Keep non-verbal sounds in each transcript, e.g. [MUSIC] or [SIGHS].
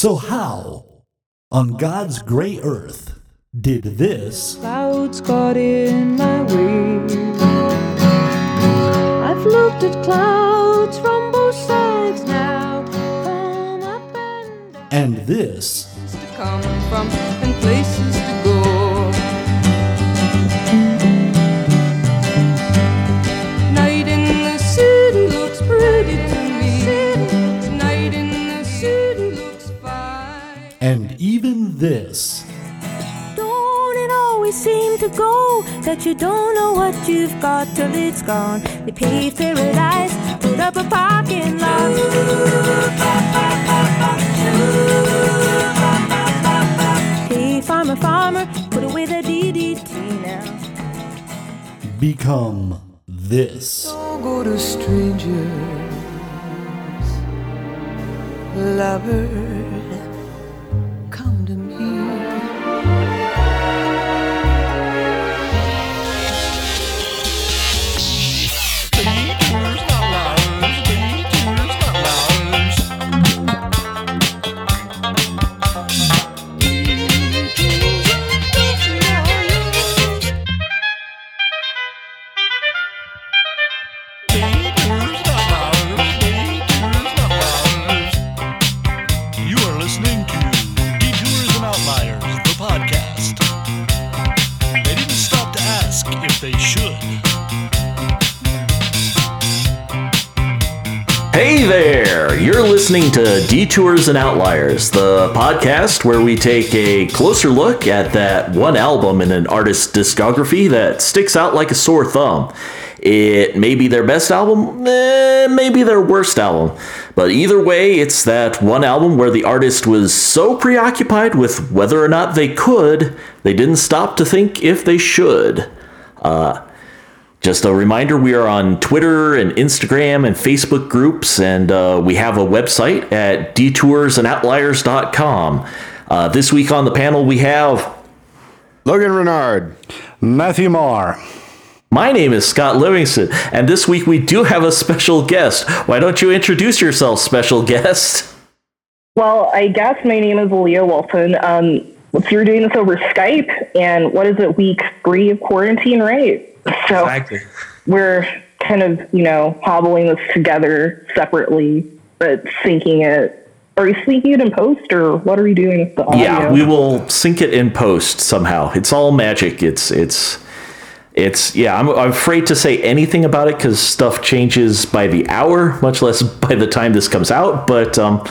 So, how, on God's gray earth, did this Clouds got in my way. I've looked at clouds from both sides now, and and this this Don't it always seem to go that you don't know what you've got till it's gone? They paved paradise, put up a parking lot. Hey, farmer, farmer, put away the DDT now. become this? Don't go to strangers, lover. Listening to Detours and Outliers, the podcast where we take a closer look at that one album in an artist's discography that sticks out like a sore thumb. It may be their best album, eh, maybe their worst album, but either way, it's that one album where the artist was so preoccupied with whether or not they could, they didn't stop to think if they should. Just a reminder, we are on Twitter and Instagram and Facebook groups, and uh, we have a website at detoursandoutliers.com. Uh, this week on the panel, we have Logan Renard. Matthew Marr. my name is Scott Livingston, and this week we do have a special guest. Why don't you introduce yourself, special guest? Well, I guess my name is Leah Wilson. Um, so you're doing this over Skype, and what is it, week three of quarantine, right? So we're kind of, you know, hobbling this together separately, but syncing it. Are you syncing it in post, or what are we doing with the audio? Yeah, we will sync it in post somehow. It's all magic. It's it's it's yeah. I'm, I'm afraid to say anything about it because stuff changes by the hour, much less [LAUGHS] by the time this comes out. But um,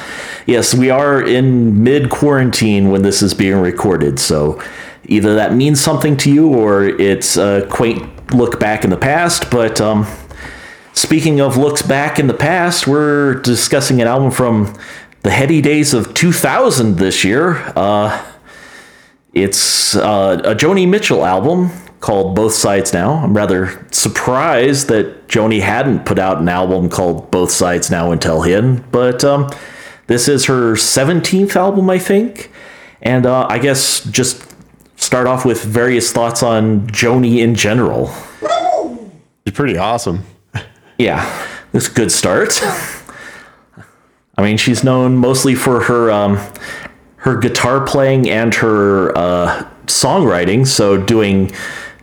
yes, we are in mid quarantine when this is being recorded, so either that means something to you or it's a quaint look back in the past. But um, Speaking of looks back in the past, we're discussing an album from the heady days of 2000 this year. Uh, it's uh, a Joni Mitchell album called Both Sides Now. I'm rather surprised that Joni hadn't put out an album called Both Sides Now until then, but um, this is her 17th album, I think. And uh, I guess just start off with various thoughts on Joni in general. She's pretty awesome. Yeah, it's a good start. I mean, she's known mostly for her um, her guitar playing and her uh, songwriting. So doing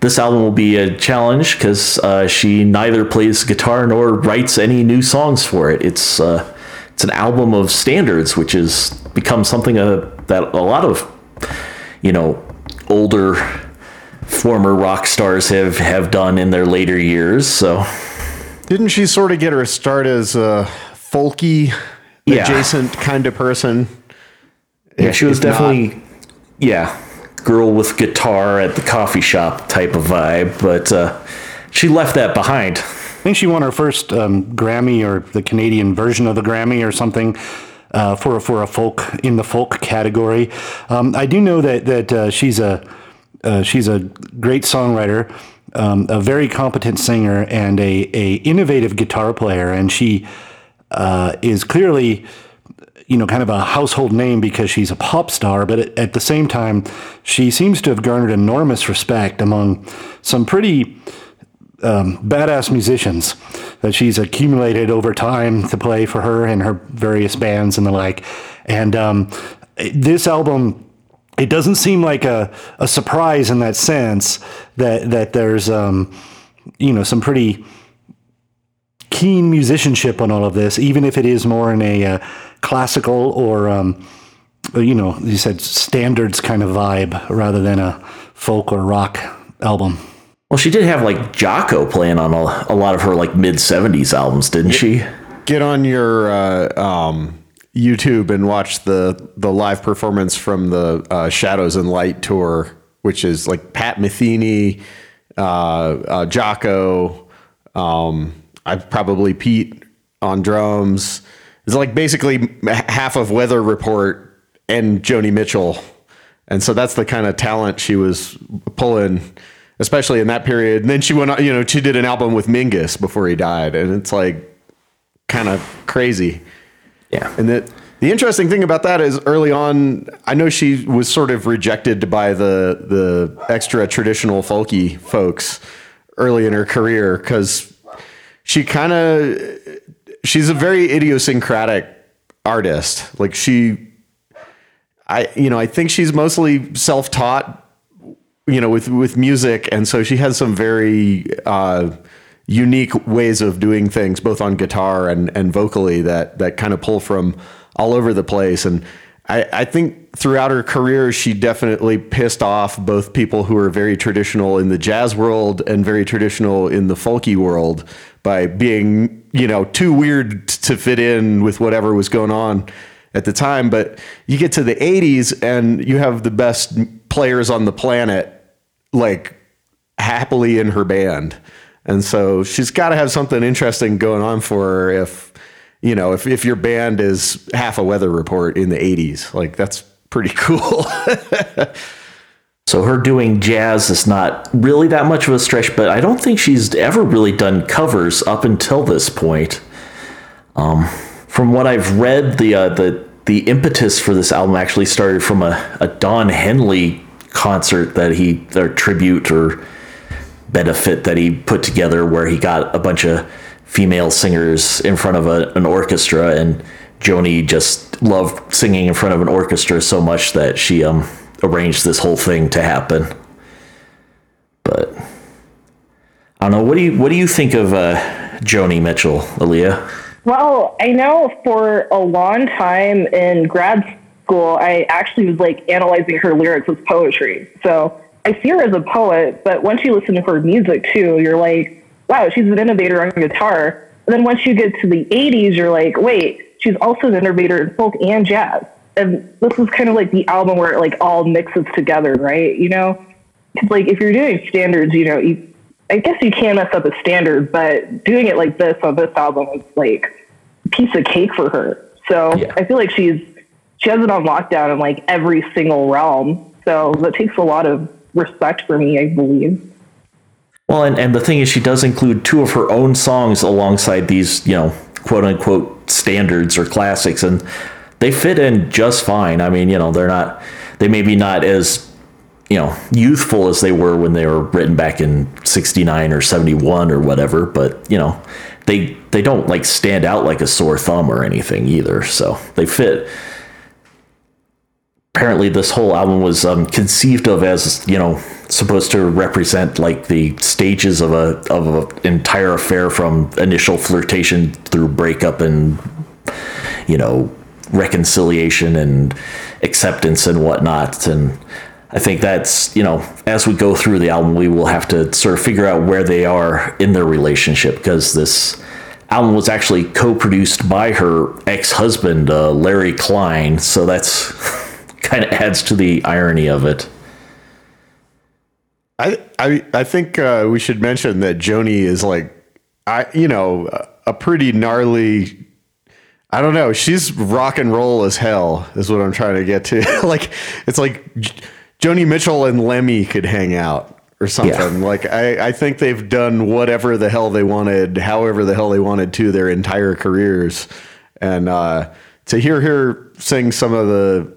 this album will be a challenge because uh, she neither plays guitar nor writes any new songs for it. It's uh, it's an album of standards, which has become something uh, that a lot of you know older former rock stars have have done in their later years. So. Didn't she sort of get her start as a folky Yeah. adjacent kind of person? Yeah, If- she was if not- definitely yeah, girl with guitar at the coffee shop type of vibe, but uh, she left that behind. I think she won her first um, Grammy or the Canadian version of the Grammy or something uh, for for a folk in the folk category. Um, I do know that that uh, she's a uh, she's a great songwriter, um, a very competent singer, and a a innovative guitar player, and she uh, is clearly you know, kind of a household name because she's a pop star, but at, at the same time, she seems to have garnered enormous respect among some pretty um, badass musicians. That she's accumulated over time to play for her and her various bands and the like. And um, this album it doesn't seem like a, a surprise in that sense that that there's um, you know some pretty keen musicianship on all of this, even if it is more in a uh, classical or um, you know you said standards kind of vibe rather than a folk or rock album. Well, she did have like Jaco playing on a, a lot of her like mid '70s albums, didn't she? Get on your uh, um, YouTube and watch the the live performance from the uh, Shadows and Light tour, which is like Pat Metheny, uh, uh, Jaco, um, I probably Pete on drums. It's like basically half of Weather Report and Joni Mitchell, and so that's the kind of talent she was pulling, especially in that period. And then she went, on, you know, she did an album with Mingus before he died, and it's like kind of crazy. Yeah. And that the interesting thing about that is early on, I know she was sort of rejected by the the extra traditional folky folks early in her career because she kind of she's a very idiosyncratic artist. Like she, I you know I think she's mostly self taught, you know, with with music, and so she has some very. Uh, unique ways of doing things both on guitar and, and vocally that that kind of pull from all over the place and I, I think throughout her career she definitely pissed off both people who are very traditional in the jazz world and very traditional in the folky world by being you know too weird to fit in with whatever was going on at the time but you get to the 80s and you have the best players on the planet like happily in her band and so she's got to have something interesting going on for her if, you know, if, if your band is half a weather report in the 80s. Like, that's pretty [LAUGHS] cool. so her doing jazz is not really that much of a stretch, but I don't think she's ever really done covers up until this point. Um, from what I've read, the uh, the the impetus for this album actually started from a, a Don Henley concert that he or tribute or benefit that he put together where he got a bunch of female singers in front of a, an orchestra and Joni just loved singing in front of an orchestra so much that she um, arranged this whole thing to happen. But I don't know. What do you what do you think of uh, Joni Mitchell, Leah? Well, I know for a long time in grad school, I actually was like analyzing her lyrics as poetry. So I see her as a poet, but once you listen to her music too, you're like, wow, she's an innovator on guitar. And then once you get to the 80s, you're like, wait, she's also an innovator in folk and jazz. And this is kind of like the album where it like all mixes together, right? You know, it's like if you're doing standards, you know, you, I guess you can mess up a standard, but doing it like this on this album is like a piece of cake for her. So yeah. I feel like she's she has it on lockdown in like every single realm. So that takes a lot of respect for me, I believe. Well, and, and the thing is, she does include two of her own songs alongside these, you know, quote unquote standards or classics, and they fit in just fine. I mean, you know, they're not, they may be not as, you know, youthful as they were when they were written back in 69 or 71 or whatever, but, you know, they, they don't like stand out like a sore thumb or anything either. So they fit apparently this whole album was um, conceived of as you know supposed to represent like the stages of a of an entire affair from initial flirtation through breakup and you know reconciliation and acceptance and whatnot. And I think that's you know as we go through the album we will have to sort of figure out where they are in their relationship because this album was actually co-produced by her ex-husband uh, Larry Klein. So that's [LAUGHS] kind of adds to the irony of it. I I I think uh, we should mention that Joni is like I you know a pretty gnarly. I don't know. She's rock and roll as hell. Is what I'm trying to get to. [LAUGHS] like it's like Joni Mitchell and Lemmy could hang out or something. Yeah. Like I, I think they've done whatever the hell they wanted, however the hell they wanted to their entire careers. And uh, to hear her sing some of the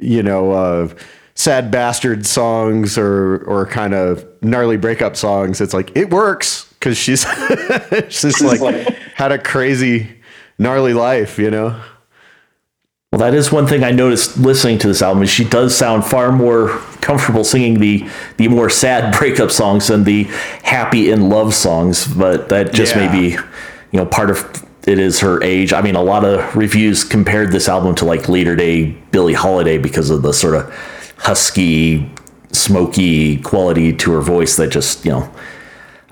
you know, uh, sad bastard songs or or kind of gnarly breakup songs. It's like it works. because [LAUGHS] she's she's like had a crazy, gnarly life, you know. Well, that is one thing I noticed listening to this album is she does sound far more comfortable singing the the more sad [LAUGHS] breakup songs than the happy in love songs. But that just Yeah. may be, you know, part of it is her age. I mean, a lot of reviews compared this album to like later day Billie Holiday because of the sort of husky, smoky quality to her voice that just, you know,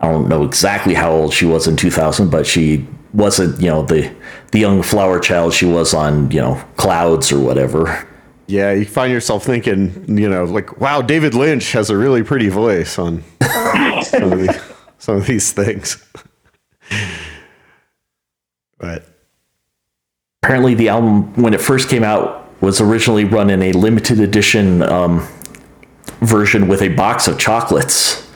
I don't know exactly how old she was in 2000, but she wasn't, you know, the the young flower child she was on, you know, Clouds or whatever. Yeah, you find yourself thinking, you know, like, wow, David Lynch has a really pretty voice on [LAUGHS] some of these, some of these things. But Apparently, the album when it first came out was originally run in a limited edition um, version with a box of chocolates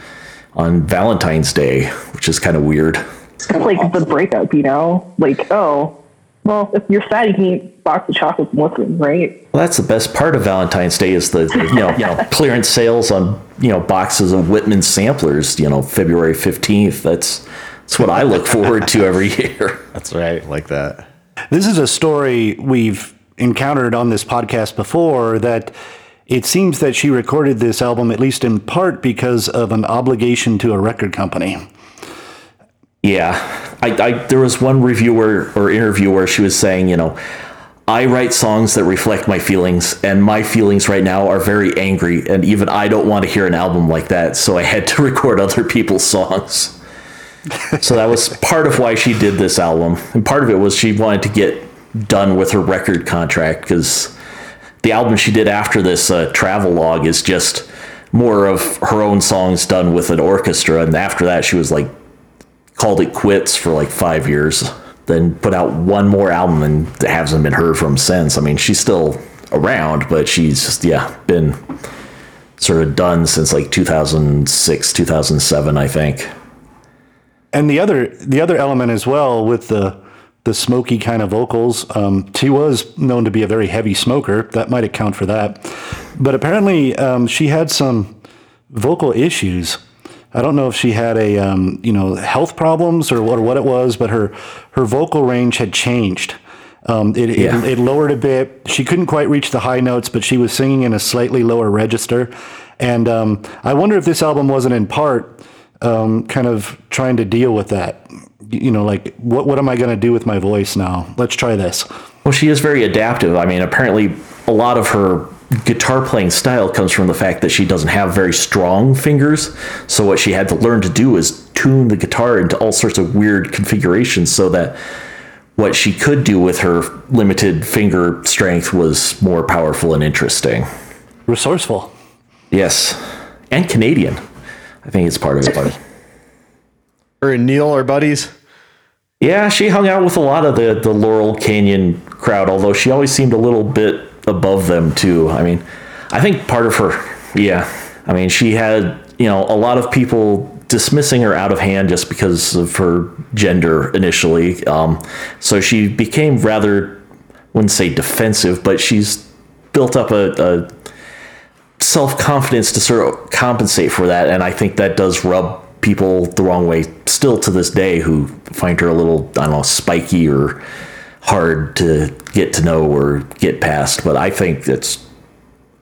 on Valentine's Day, which is kind of weird. It's like the breakup, you know? Like, oh, well, if you're sad, you can eat a box of chocolates and listen, right? Well, that's the best part of Valentine's Day is the you know, you know clearance sales on you know boxes of Whitman samplers. You know, February fifteenth. That's that's what I look forward to every [LAUGHS] year. that's right, like that. This is a story we've encountered on this podcast before that it seems that she recorded this album at least in part because of an obligation to a record company. Yeah, I, I there was one reviewer or interview where she was saying, you know, I write songs that reflect my feelings, and my feelings right now are very angry, and even I don't want to hear an album like that, so I had to [LAUGHS] record other people's songs. So that was part of why she did this album, and part of it was she wanted to get done with her record contract because the album she did after this, uh, Travelogue, is just more of her own songs done with an orchestra, and after that, she was like called it quits for like five years, then put out one more album and hasn't been heard from since. I mean, she's still around, but she's just, yeah, been sort of done since like 2006, 2007, I think. And the other the other element as well with the the smoky kind of vocals, um, she was known to be a very heavy smoker. That might account for that. But apparently, um, she had some vocal issues. I don't know if she had a um, you know health problems or what or what it was, but her her vocal range had changed. Um, it, Yeah. it it lowered a bit. She couldn't quite reach the high notes, but she was singing in a slightly lower register. And um, I wonder if this album wasn't in part um, kind of trying to deal with that. You know, like what what am I going to do with my voice now? Let's try this. Well, she is very adaptive. I mean, apparently, a lot of her guitar playing style comes from the fact that she doesn't have very strong fingers. So, what she had to learn to do is tune the guitar into all sorts of weird configurations so that what she could do with her limited finger strength was more powerful and interesting. Resourceful. Yes. And Canadian. I think it's part of it. buddy. Her and Neil are buddies. Yeah, she hung out with a lot of the, the Laurel Canyon crowd, although she always seemed a little bit above them, too. I mean, I think part of her, yeah. I mean, she had, you know, a lot of people dismissing her out of hand just because of her gender initially. Um, so she became rather, wouldn't say defensive, but she's built up a, a self confidence to sort of compensate for that. And I think that does rub people the wrong way still to this day who find her a little, I don't know, spiky or hard to get to know or get past. But I think that's,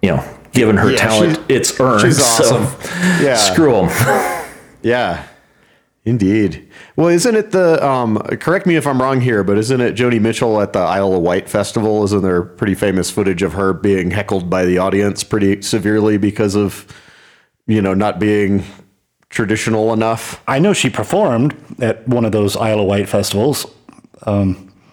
you know, given her Yeah, talent, it's earned. she's [LAUGHS] awesome. So Yeah. screw them. [LAUGHS] Yeah. Indeed. Well, isn't it the um correct me if I'm wrong here, but isn't it Joni Mitchell at the Isle of Wight festival? Isn't there pretty famous footage of her being heckled by the audience pretty severely because of you know, not being traditional enough? I know she performed at one of those Isle of Wight festivals.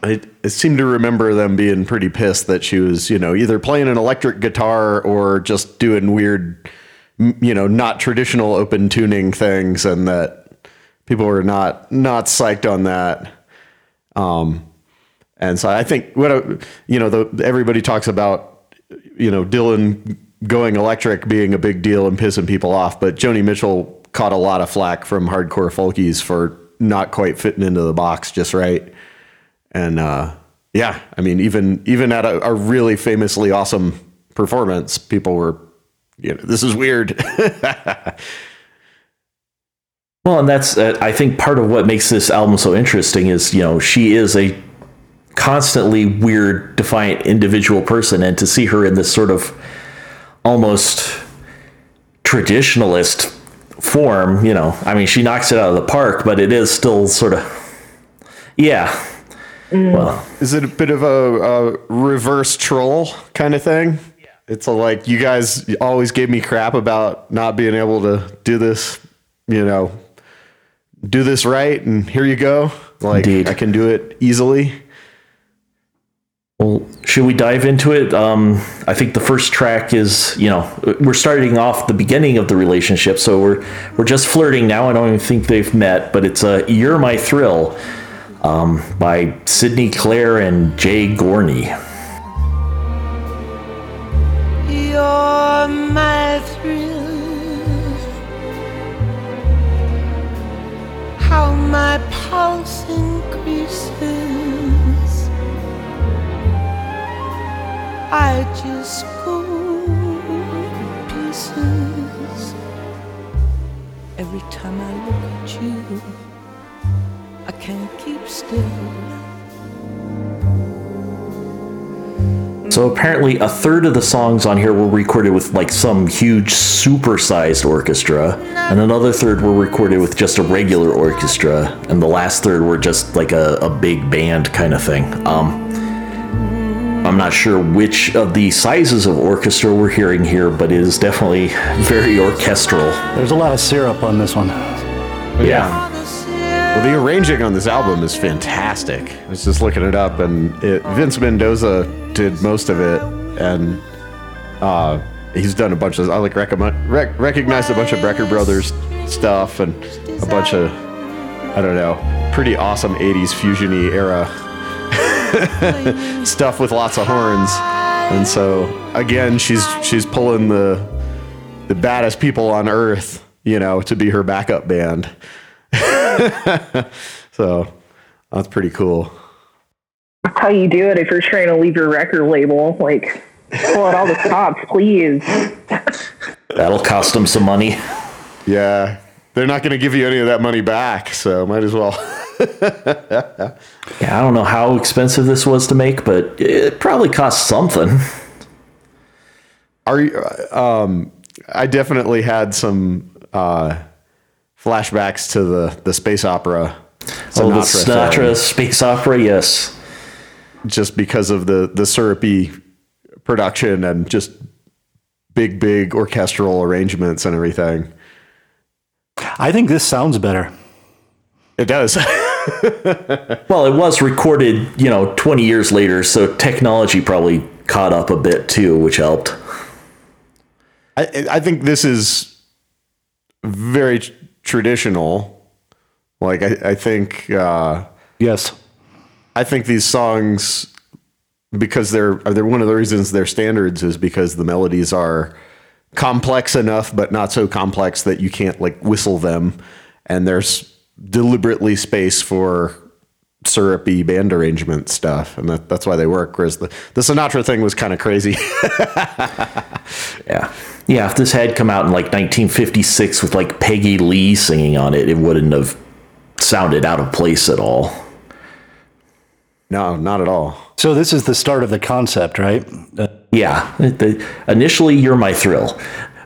I, I seem to remember them being pretty pissed that she was, you know, either playing an electric guitar or just doing weird, you know, not traditional open tuning things, and that people were not not psyched on that. Um, and so I think what you know, the, everybody talks about, you know, Dylan going electric being a big deal and pissing people off, but Joni Mitchell caught a lot of flack from hardcore folkies for not quite fitting into the box just right and uh, yeah, I mean, even even at a, a really famously awesome performance, people were, you know, this is weird. [LAUGHS] Well, and that's uh, I think part of what makes this album so interesting is you know she is a constantly weird, defiant individual person, and to see her in this sort of almost traditionalist form, you know, I mean, she knocks it out of the park, but it is still sort of, yeah. Well, Is it a bit of a, a reverse troll kind of thing? Yeah. It's a, like you guys always gave me crap about not being able to do this, you know, do this right, and here you go. Like Indeed. I can do it easily. Well, should we dive into it? Um, I think the first track is, you know, we're starting off the beginning of the relationship, so we're we're just flirting now. I don't even think they've met, but it's a "You're My Thrill" um, by Sidney Clare and Jay Gorney. You're my thrill. How my pulse increases. I just go pieces. Every time I look at you, I can't keep still. So apparently, a third of the songs on here were recorded with like some huge supersized orchestra, and another third were recorded with just a regular orchestra, and the last third were just like a, a big band kind of thing. Um, I'm not sure which of the sizes of orchestra we're hearing here, but it is definitely very orchestral. There's a lot of syrup on this one. Yeah. Well, the arranging on this album is fantastic. I was just looking it up, and it, Vince Mendoza did most of it, and uh, he's done a bunch of. I like recommend, rec- recognized a bunch of Brecker Brothers stuff and a bunch of I don't know, pretty awesome '80s fusiony era [LAUGHS] stuff with lots of horns. And so again, she's she's pulling the the baddest people on earth, you know, to be her backup band. [LAUGHS] so that's pretty cool. That's how you do it if you're trying to leave your record label. Like, pull out all the stops, please. That'll cost them some money. Yeah, they're not going to give you any of that money back, so might as well. Yeah, I don't know how expensive this was to make, but it probably cost something. Are you? Um, I definitely had some uh, flashbacks to the the space opera. Oh, the Sinatra Sinatra space opera, yes. just because of the the syrupy production and just big big orchestral arrangements and everything. I think this sounds better. It does. [LAUGHS] Well, it was recorded, you know, 20 years later, so technology probably caught up a bit too, which helped. I, I think this is very tr- traditional. Like I, I think uh, Yes. I think these songs because they're they're one of the reasons they're standards is because the melodies are complex enough but not so complex that you can't like whistle them and there's deliberately space for syrupy band arrangement stuff and that, that's why they work whereas the, the Sinatra thing was kind of crazy [LAUGHS] Yeah. Yeah, if this had come out in like 1956 with like Peggy Lee singing on it, it wouldn't have sounded out of place at all. no not at all So this is the start of the concept, right? Uh, Yeah, the, initially you're my thrill.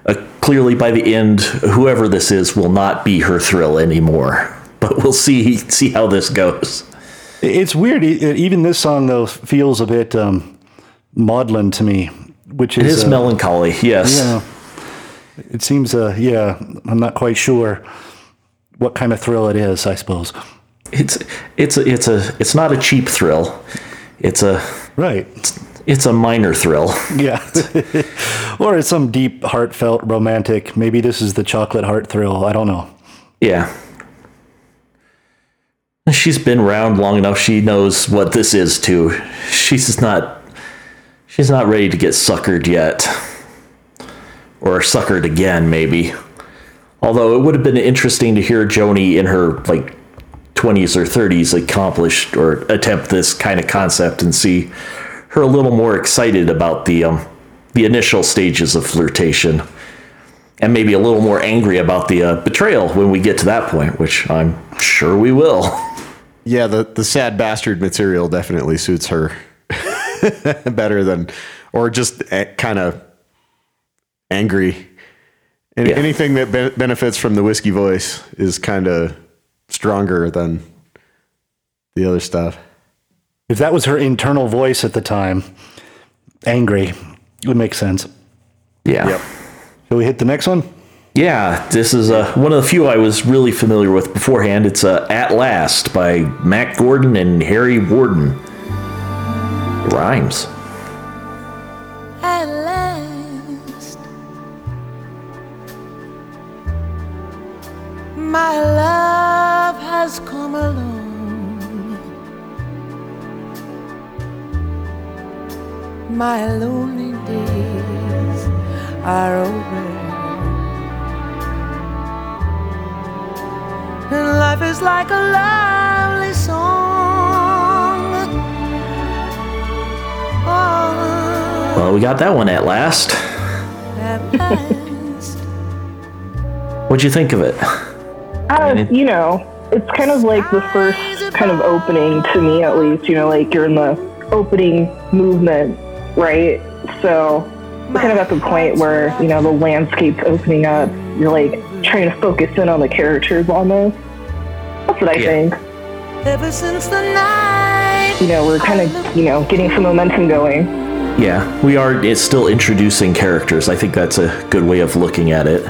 Uh, clearly, by the end, whoever this is will not be her thrill anymore. But we'll see see how this goes. it's weird. e- Even this song though feels a bit um, maudlin to me, which It is is uh, melancholy, yes. Yeah. It seems. Uh, yeah. I'm not quite sure what kind of thrill it is. I suppose. It's it's a, it's a it's not a cheap thrill. It's a Right. it's a minor thrill. Yeah. [LAUGHS] or it's some deep, heartfelt, romantic. Maybe this is the chocolate heart thrill. I don't know. Yeah. She's been around long enough. She knows what this is too. She's just not she's not ready to get suckered yet. Or suckered again, maybe. Although it would have been interesting to hear Joni in her like 20s or 30s accomplish or attempt this kind of concept and see her a little more excited about the um the initial stages of flirtation. and maybe a little more angry about the uh, betrayal when we get to that point, which I'm sure we will. [LAUGHS] Yeah, the the sad bastard material definitely suits her [LAUGHS] better than, or just kind of angry. And Yeah. anything that be- benefits from the whiskey voice is kind of stronger than the other stuff. If that was her internal voice at the time, angry, it would make sense. Yeah. Yep. Shall we hit the next one? Yeah, this is uh, one of the few I was really familiar with beforehand. It's uh, At Last by Mack Gordon and Harry Warren. It rhymes. My love has come along. My lonely days are over. And life is like a lovely song. Oh. Well, we got that one at last. At last. What'd you think of it? Uh, you know, it's kind of like the first kind of opening to me, at least. You know, like you're in the opening movement, right? So we're kind of at the point where you know the landscape's opening up. You're like trying to focus in on the characters almost. That's what I Yeah. think. Ever since the night. You know, we're kind of you know getting some momentum going. Yeah, we are it's still introducing characters. I think that's a good way of looking at it.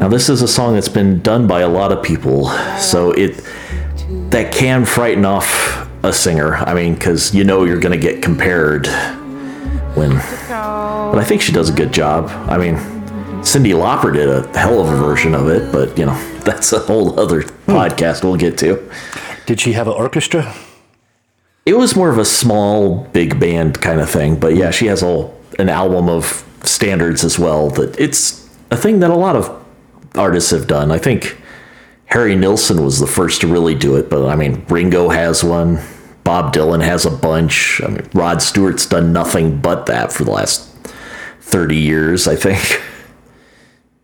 Now, this is a song that's been done by a lot of people, so it that can frighten off a singer. I mean, because you know you're going to get compared when. But I think she does a good job. I mean, Cyndi Lauper did a hell of a version of it, but you know [LAUGHS] that's a whole other hmm. podcast we'll get to. Did she have an orchestra? It was more of a small big band kind of thing, but yeah, she has a an album of standards as well. That it's a thing that a lot of artists have done. I think Harry Nilsson was the first to really do it, but I mean Ringo has one, Bob Dylan has a bunch. I mean Rod Stewart's done nothing but that for the last thirty years, I think.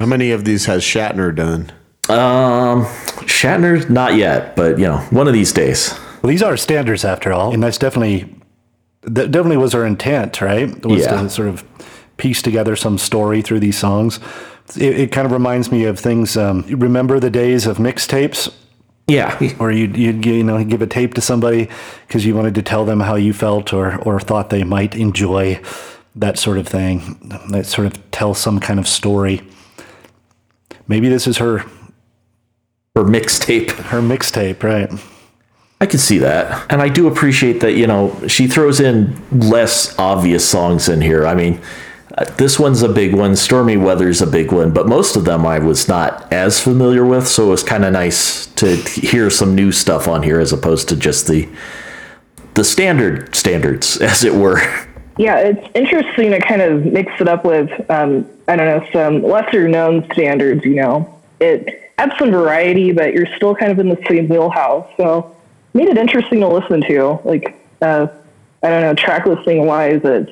How many of these has Shatner done? Um, Shatner, not yet, but you know, one of these days. Well, these are standards after all, and that's definitely that definitely was our intent, right? Was Yeah. to sort of piece together some story through these songs. It, it kind of reminds me of things. Um, remember the days of mixtapes, Yeah, or you'd, you'd you know give a tape to somebody because you wanted to tell them how you felt or or thought they might enjoy that sort of thing. That sort of tell some kind of story. Maybe this is her Her mixtape. her mixtape, right? I can see that. And I do appreciate that, you know, she throws in less obvious songs in here. I mean, this one's a big one. Stormy Weather's a big one, but most of them I was not as familiar with. So it was kind of nice to hear some new stuff on here as opposed to just the the standard standards, [LAUGHS] as it were. Yeah, it's interesting to kind of mix it up with, um, I don't know, some lesser known standards, you know. It adds some variety, but you're still kind of in the same wheelhouse. So made it interesting to listen to. Like, uh, I don't know, track listing wise, it's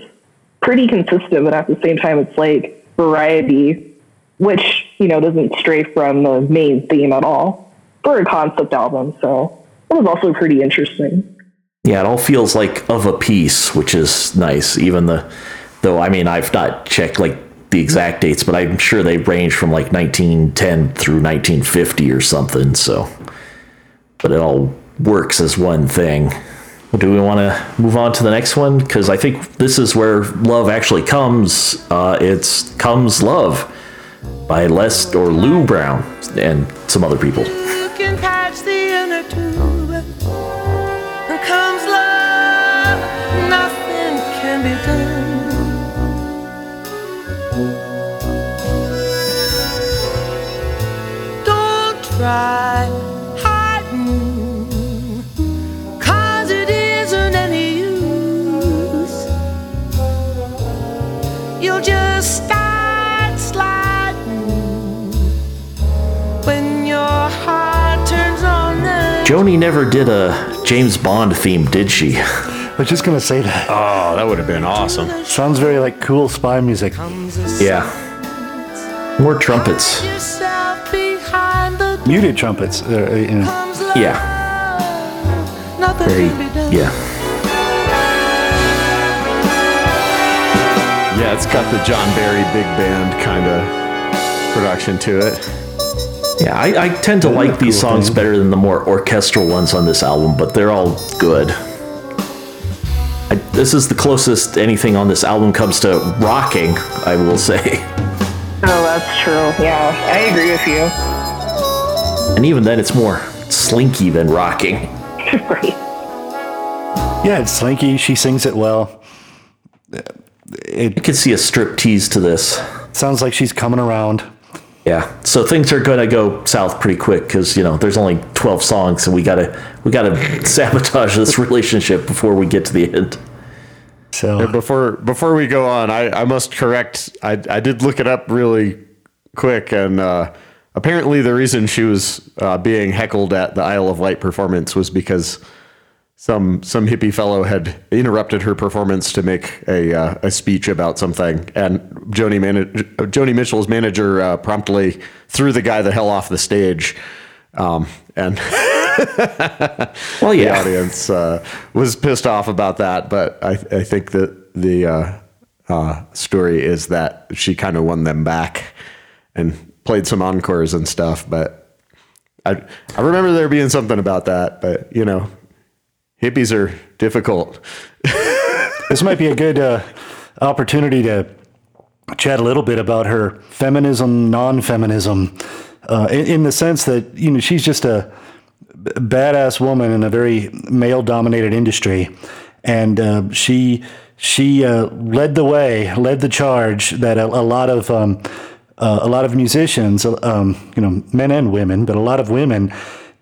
pretty consistent, but at the same time, it's like variety, which, you know, doesn't stray from the main theme at all for a concept album. So it was also pretty interesting. Yeah, it all feels like of a piece, which is nice. Even the, though I mean, I've not checked like the exact dates, but I'm sure they range from like 1910 through 1950 or something. So, but it all works as one thing. Do we want to move on to the next one? Because I think this is where love actually comes. Uh, it's comes love by Les or Lew Brown and some other people. Joni never did a James Bond theme, did she? I was just gonna say that. [LAUGHS] Oh, that would have been awesome. Sounds very like cool spy music. Yeah. More trumpets. Muted trumpets. Uh, you know. Yeah. Very, yeah. Yeah, it's got the John Barry big band kind of production to it. Yeah, I, I tend to like these songs better than the more orchestral ones on this album, but they're all good. I, this is the closest anything on this album comes to rocking, I will say. Oh, that's true. Yeah, I agree with you. And even then, it's more slinky than rocking. [LAUGHS] right. Yeah, it's slinky. She sings it well. It You could see a strip tease to this. sounds like she's coming around. Yeah, so things are gonna go south pretty quick because you know there's only 12 songs, and we gotta we gotta [LAUGHS] sabotage this relationship before we get to the end. So Before before we go on, I, I must correct. I I did look it up really quick, and uh, apparently the reason she was uh, being heckled at the Isle of Wight performance was because some some hippie fellow had interrupted her performance to make a uh, a speech about something, and Joni Man- Joni Mitchell's manager uh, promptly threw the guy the hell off the stage, um, and [LAUGHS] Well, [LAUGHS] the audience uh, was pissed off about that. But I, I think that the uh, uh, story is that she kind of won them back and played some encores and stuff. But I I remember there being something about that. But you know, hippies are difficult. [LAUGHS] this might be a good uh, opportunity to chat a little bit about her feminism, non-feminism, uh, in, in the sense that you know she's just a badass woman in a very male-dominated industry, and uh, she she uh, led the way, led the charge that a, a lot of um, uh, a lot of musicians, um, you know, men and women, but a lot of women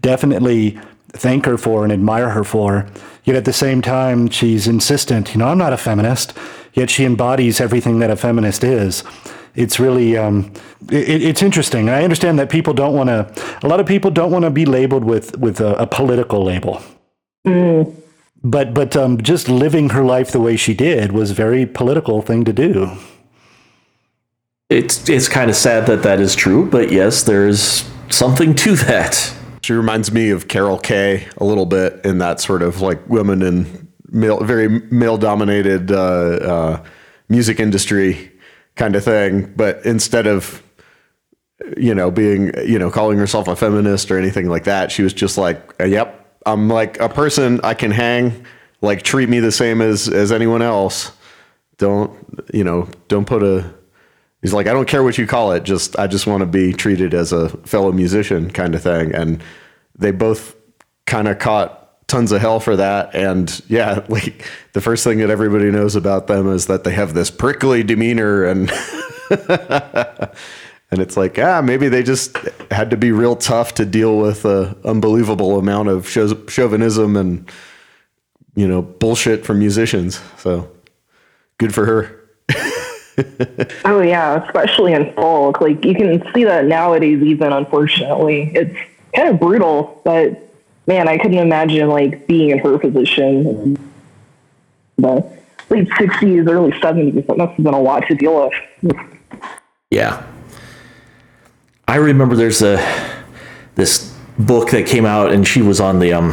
definitely thank her for and admire her for. Yet at the same time, she's insistent, you know, I'm not a feminist, yet she embodies everything that a feminist is. It's really, um, it, it's interesting. I understand that people don't want to, a lot of people don't want to be labeled with, with a, a political label. But, but um, just living her life the way she did was a very political thing to do. it's it's kind of sad that that is true, but yes, there's something to that. She reminds me of Carol Kaye a little bit in that sort of like women in male, very male dominated uh, uh, music industry kind of thing. But instead of, you know, being, you know, calling herself a feminist or anything like that, she was just like, uh, yep, I'm like a person I can hang, like treat me the same as, as anyone else. Don't, you know, don't put a, He's like, I don't care what you call it. Just I just want to be treated as a fellow musician, kind of thing. And they both kind of caught tons of hell for that. And yeah, [LAUGHS] like the first thing that everybody knows about them is that they have this prickly demeanor, and [LAUGHS] and it's like, ah, maybe they just had to be real tough to deal with a unbelievable amount of chau- chauvinism and you know bullshit from musicians. So good for her. [LAUGHS] [LAUGHS] Oh yeah, especially in folk. Like you can see that nowadays even unfortunately. It's kind of brutal, but man, I couldn't imagine like being in her position in the late sixties, early seventies. That must have been a lot to deal with. Yeah. I remember there's a this book that came out and she was on the um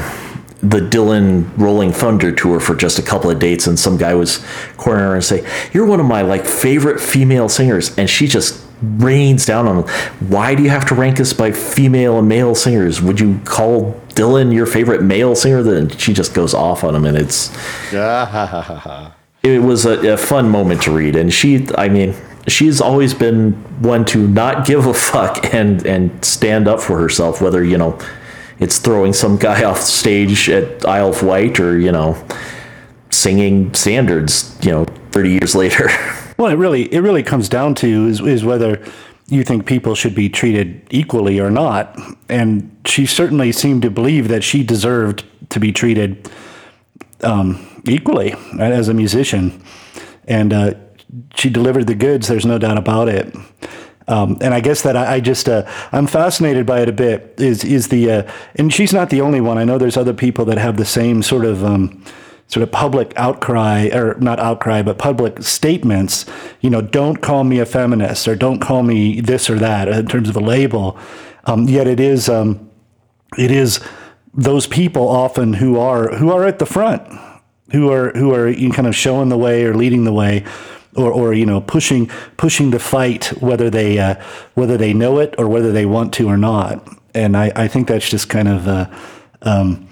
the Dylan Rolling Thunder tour for just a couple of dates and some guy was cornering her and say, "You're one of my like favorite female singers." And she just rains down on him. Why do you have to rank us by female and male singers? Would you call Dylan your favorite male singer? Then she just goes off on him and it's [LAUGHS] it was a, a fun moment to read and she i mean she's always been one to not give a fuck and and stand up for herself whether you know it's throwing some guy [LAUGHS] off stage at isle of wight or you know singing standards you know 30 years later [LAUGHS] Well, it really it really comes down to is, is whether you think people should be treated equally or not. And she certainly seemed to believe that she deserved to be treated um, equally as a musician, and uh, she delivered the goods. There's no doubt about it. Um, and I guess that I, I just uh, I'm fascinated by it a bit. Is is the uh, and she's not the only one. I know there's other people that have the same sort of um, sort of public outcry or not outcry but public statements you know don't call me a feminist or don't call me this or that in terms of a label um, yet it is um, it is those people often who are who are at the front who are who are you know, kind of showing the way or leading the way or, or you know pushing pushing the fight whether they uh, whether they know it or whether they want to or not. And I, I think that's just kind of uh, um,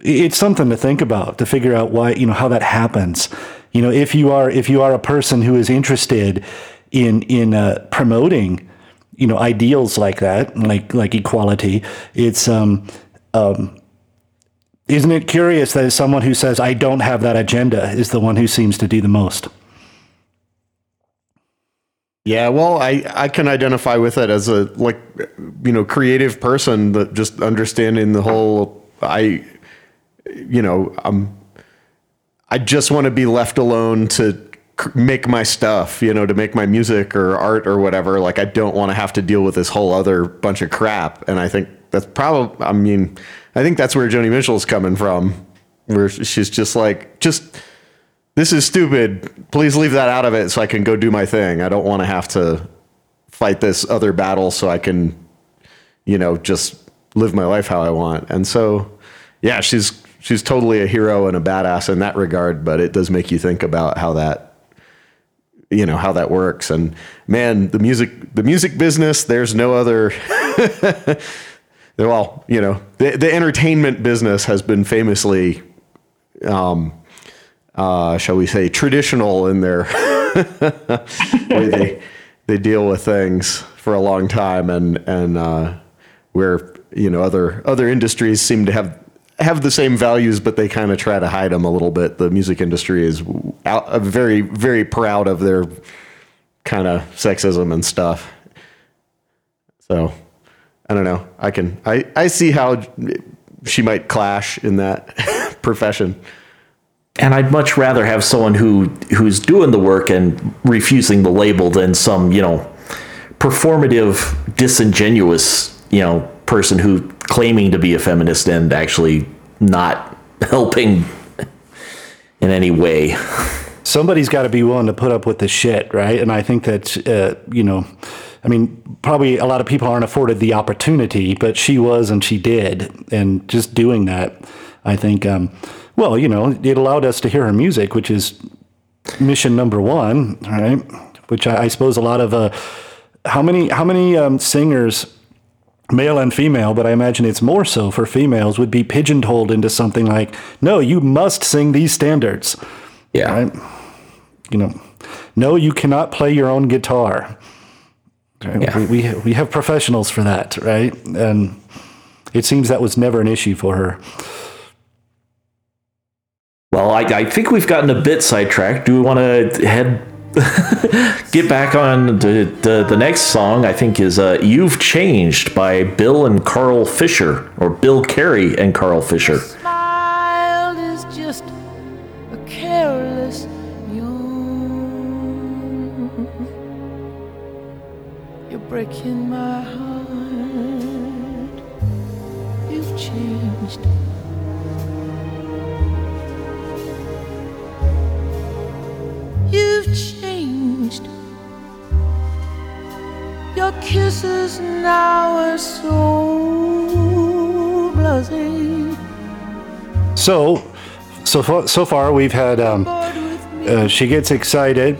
it's something to think about to figure out why you know how that happens. You know if you are if you are a person who is interested in in uh, promoting you know ideals like that like like equality it's um um isn't it curious that someone who says i don't have that agenda is the one who seems to do the most Yeah, well, I I can identify with it as a like you know creative person that just understanding the whole I you know I'm I just want to be left alone to make my stuff, you know, to make my music or art or whatever. Like I don't want to have to deal with this whole other bunch of crap. And I think that's probably I mean, I think that's where Joni Mitchell's coming from, where she's just like just this is stupid. Please leave that out of it so I can go do my thing. I don't want to have to fight this other battle so I can, you know, just live my life how I want. And so, yeah, she's she's totally a hero and a badass in that regard. But it does make you think about how that, you know, how that works. And man, the music the music business. There's no other. [LAUGHS] well, you know, the the entertainment business has been famously um, uh, shall we say, traditional in their [LAUGHS] way they they deal with things for a long time, and and uh, where you know other other industries seem to have have the same values, but they kind of try to hide them a little bit. The music industry is out, uh, very very proud of their kind of sexism and stuff. So I don't know. I can I I see how she might clash in that [LAUGHS] profession and I'd much rather have someone who who's doing the work and refusing the label than some you know performative, disingenuous you know person who claiming to be a feminist and actually not [LAUGHS] helping in any way. Somebody's got to be willing to put up with the shit, right? And I think that uh, you know. I mean, probably a lot of people aren't afforded the opportunity, but she was and she did. And just doing that, I think, um, well, you know, it allowed us to hear her music, which is mission number one, right? Which I, I suppose a lot of uh, how many how many um, singers, male and female, but I imagine it's more so for females, would be pigeonholed into something like, no, you must sing these standards. Yeah. Right? You know, no, you cannot play your own guitar. Right? Yeah. We, we we have professionals for that, right? And it seems that was never an issue for her. Well, I, I think we've gotten a bit sidetracked. Do we want to head [LAUGHS] get back on to the, the next song? I think is uh, "You've Changed" by Bill and Carl Fischer, or Bill Carey and Carl Fischer. So, so far, so far we've had. Um, Bored with me. uh, she gets excited.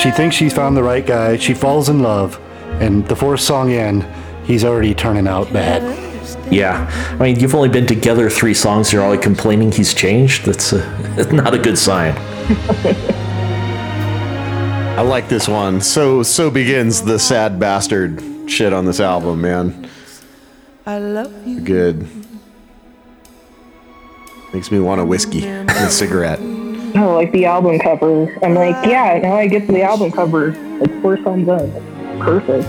She thinks she's found the right guy. She falls in love, and the fourth song in, he's already turning out bad. Yeah, I mean, you've only been together three songs. You're already complaining he's changed. That's uh [LAUGHS] not a good sign. [LAUGHS] I like this one. So so begins the sad bastard shit on this album, man. I love you. Good. Makes me want a whiskey and a cigarette. Oh, like the album cover. I'm like, yeah, now I get to the album cover. Like four songs in. Perfect.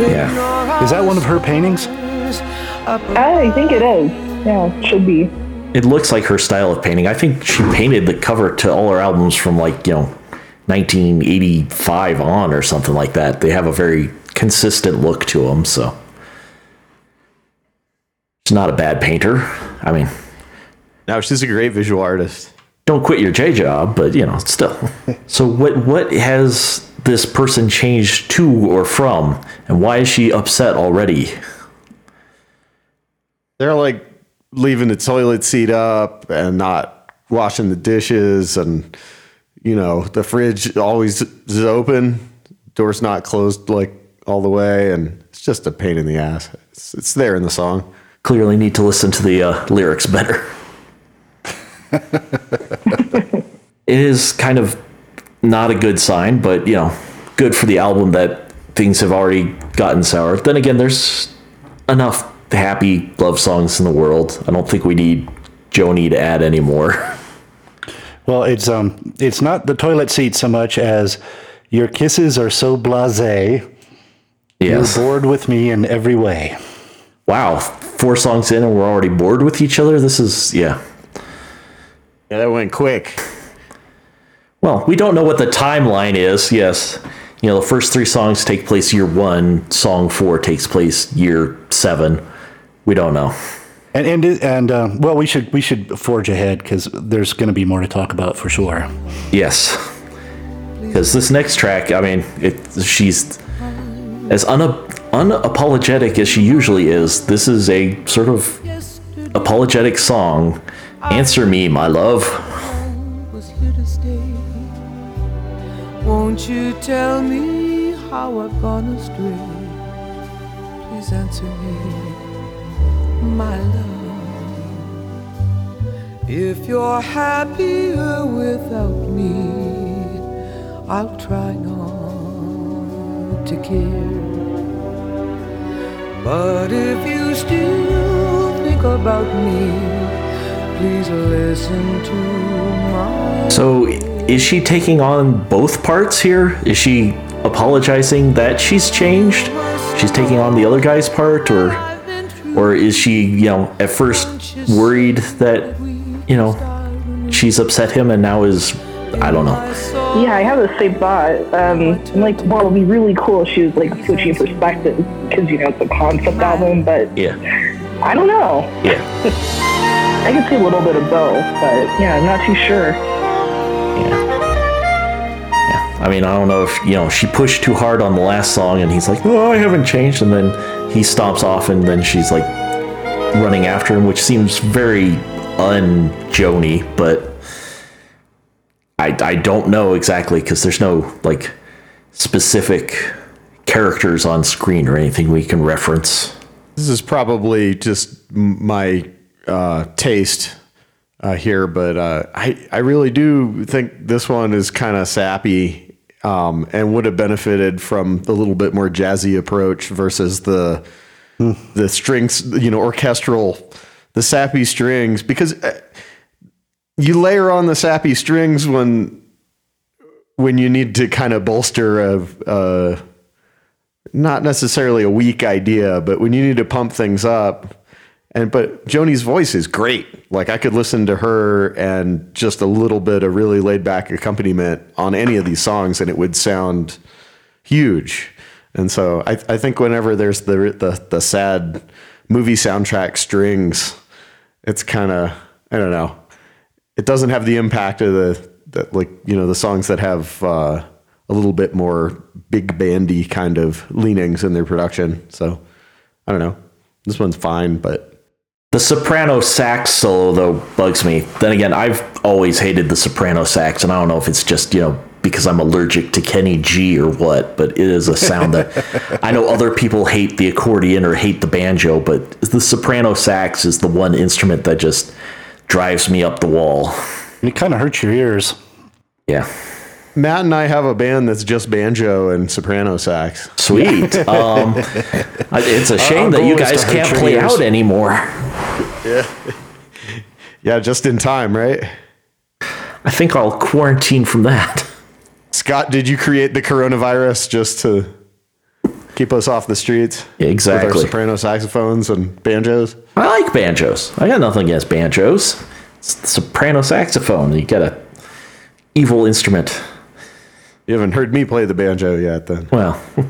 Yeah, Is that one of her paintings? Uh, I think it is. Yeah, it should be. it looks like her style of painting. I think she painted the cover to all her albums from like you know 1985 on or something like that. They have a very consistent look to them, so she's not a bad painter. I mean, No, she's a great visual artist. Don't quit your J job, but you know, still. [LAUGHS] so what what has this person changed to or from, and why is she upset already? They're like leaving the toilet seat up and not washing the dishes, and you know the fridge always is open, door's not closed like all the way, and it's just a pain in the ass. It's, it's there in the song. Clearly, need to listen to the uh, lyrics better. [LAUGHS] it is kind of not a good sign, but you know, good for the album that things have already gotten sour. Then again, there's enough happy love songs in the world. I don't think we need Joni to add any more. [LAUGHS] Well, it's um, it's not the toilet seat so much as your kisses are so blasé. Yes. You're bored with me in every way. Wow, four songs in and we're already bored with each other. This is yeah. Yeah, that went quick. Well, we don't know what the timeline is. Yes. You know, the first three songs take place year one, song four takes place year seven. We don't know. And and and uh, well, we should we should forge ahead because there's going to be more to talk about for sure. Yes. Because this next track, I mean, it, she's as una- unapologetic as she usually is. This is a sort of apologetic song. Answer me, my love. Won't you tell me how I've gone astray? Please answer me, my love. If you're happier without me, I'll try not to care. But if you still think about me, please listen to my. So, is she taking on both parts here? Is she apologizing that she's changed? She's taking on the other guy's part, or, or is she, you know, at first worried that, you know, she's upset him and now is, I don't know. Yeah, I have the same thought. Um, I'm like, well, it'd be really cool if she was like switching perspectives because you know it's a concept album, but Yeah, I don't know. yeah, [LAUGHS] I could see a little bit of both, but yeah, I'm not too sure. yeah. I mean, I don't know if you know she pushed too hard on the last song, and he's like, "Oh, I haven't changed," and then he stomps off, and then she's like running after him, which seems very un-Joni, but I I don't know exactly because there's no like specific characters on screen or anything we can reference. This is probably just my uh, taste uh, here, but uh, I I really do think this one is kind of sappy um, and would have benefited from a little bit more jazzy approach versus the the strings, you know, orchestral, the sappy strings because uh, you layer on the sappy strings when when you need to kind of bolster a. Uh, not necessarily a weak idea, but when you need to pump things up. And but Joni's voice is great. Like I could listen to her and just a little bit of really laid back accompaniment on any of these songs, and it would sound huge. And so I, I think whenever there's the the the sad movie soundtrack strings, it's kind of I don't know. It doesn't have the impact of the that like you know the songs that have uh, a little bit more big bandy kind of leanings in their production. So I don't know. This one's fine, but The soprano sax solo though bugs me. Then again, I've always hated the soprano sax, and I don't know if it's just you know because I'm allergic to Kenny G or what, but it is a sound that [LAUGHS] I know other people hate the accordion or hate the banjo, but the soprano sax is the one instrument that just drives me up the wall. It kind of hurts your ears. Yeah. Matt and I have a band that's just banjo and soprano sax. Sweet. [LAUGHS] Um, it's a shame our that you guys can't play ears. out anymore. Yeah. [LAUGHS] Yeah, just in time, right? I think I'll quarantine from that. Scott, did you create the coronavirus just to keep us off the streets? With Exactly. our soprano saxophones and banjos? I like banjos. I got nothing against banjos. It's the soprano saxophone. You get a evil instrument. You haven't heard me play the banjo yet, then. Well, [LAUGHS]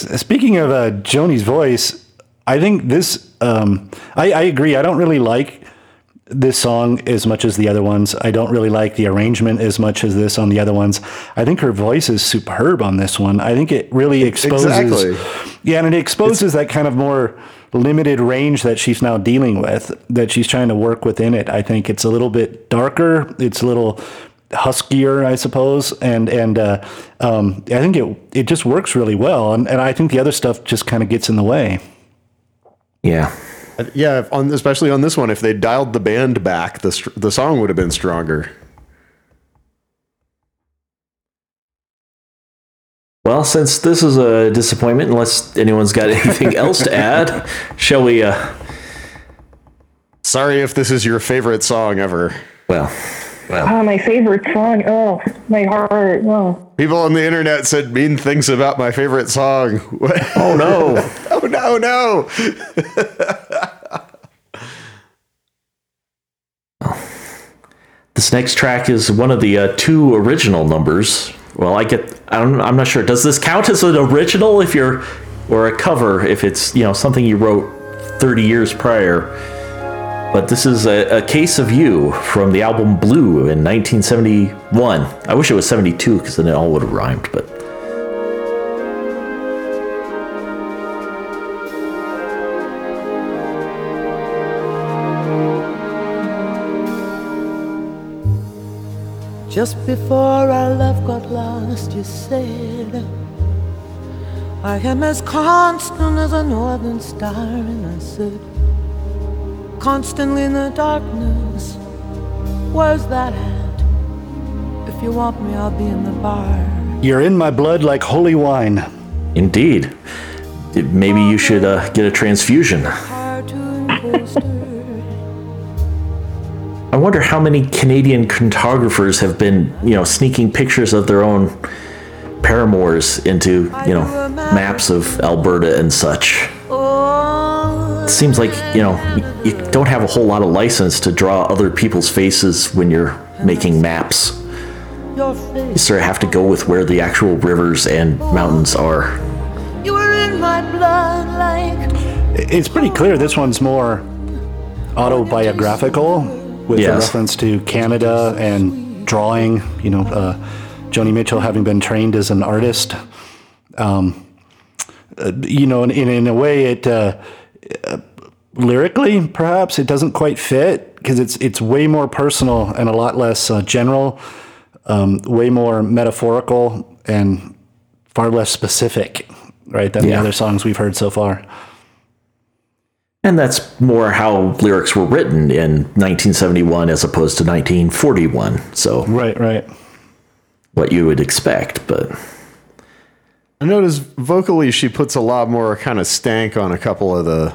Speaking of uh, Joni's voice, I think this. Um, I, I agree. I don't really like this song as much as the other ones. I don't really like the arrangement as much as this on the other ones. I think her voice is superb on this one. I think it really exposes. Exactly. Yeah, and it exposes that kind of more limited range that she's now dealing with, that she's trying to work within it. I think it's a little bit darker. It's a little huskier, I suppose, and and uh, um, I think it it just works really well. And, and I think the other stuff just kind of gets in the way. Yeah. Yeah, if on especially on this one, if they dialed the band back, the str- the song would have been stronger. Well, since this is a disappointment, unless anyone's got [LAUGHS] anything else to add, shall we? Uh, Sorry if this is your favorite song ever. well, well, Oh, my favorite song. Oh, my heart. Oh. People on the internet said mean things about my favorite song. [LAUGHS] oh no. [LAUGHS] oh no, no. This next track is one of the uh, two original numbers. Well, I get. I I'm not sure. Does this count as an original if you're, or a cover if it's you know something you wrote 30 years prior? But this is a, a case of you from the album Blue in 1971. I wish it was 72 because then it all would have rhymed. But Just before our love got lost, you said, I am as constant as a northern star. And I said, constantly in the darkness, where's that at? If you want me, I'll be in the bar. You're in my blood like holy wine. indeed, maybe you should uh, get a transfusion. I wonder how many Canadian cartographers have been, you know, sneaking pictures of their own paramours into, you know, maps of Alberta and such. It seems like, you know, you, you don't have a whole lot of license to draw other people's faces when you're making maps. You sort of have to go with where the actual rivers and mountains are. You were in my blood like It's pretty clear this one's more autobiographical with the Yes. reference to Canada and drawing, you know, uh, Joni Mitchell having been trained as an artist. Um, uh, you know, in, in, in a way, it uh, uh, lyrically, perhaps it doesn't quite fit because it's it's way more personal and a lot less uh, general, um, way more metaphorical and far less specific, right, than the other songs we've heard so far. And that's more how lyrics were written in 1971 as opposed to 1941. So, Right, right. what you would expect, but I notice vocally she puts a lot more kind of stank on a couple of the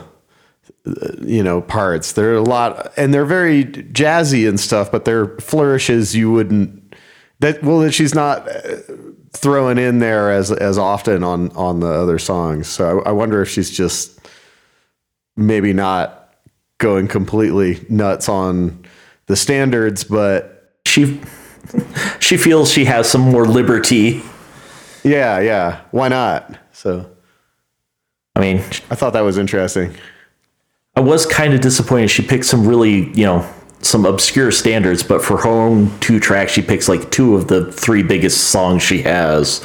uh, you know parts. They're a lot and they're very jazzy and stuff, but they're flourishes you wouldn't that well that she's not uh, throwing in there as as often on on the other songs. So I, I wonder if she's just maybe not going completely nuts on the standards, but she she feels she has some more liberty. yeah, yeah, why not? So I mean, I thought that was interesting. I was kind of disappointed. She picked some really, you know, some obscure standards, but for her own two tracks, she picks like two of the three biggest songs she has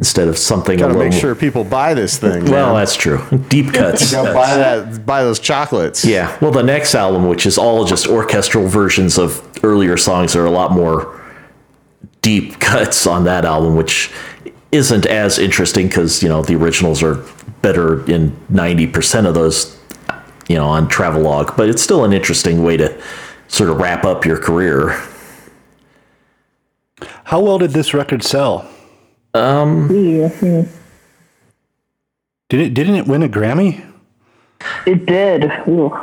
instead of something Got to make sure people buy this thing. Well, man. that's true. Deep [LAUGHS] cuts. Gotta buy that, buy those chocolates. Yeah. Well, the next album, which is all just orchestral versions of earlier songs, are a lot more deep [LAUGHS] cuts on that album, which isn't as interesting because you know the originals are better in ninety percent of those, you know, on Travelogue. But it's still an interesting way to sort of wrap up your career. How well did this record sell? Yeah. Did it didn't it win a Grammy? It did. Ooh.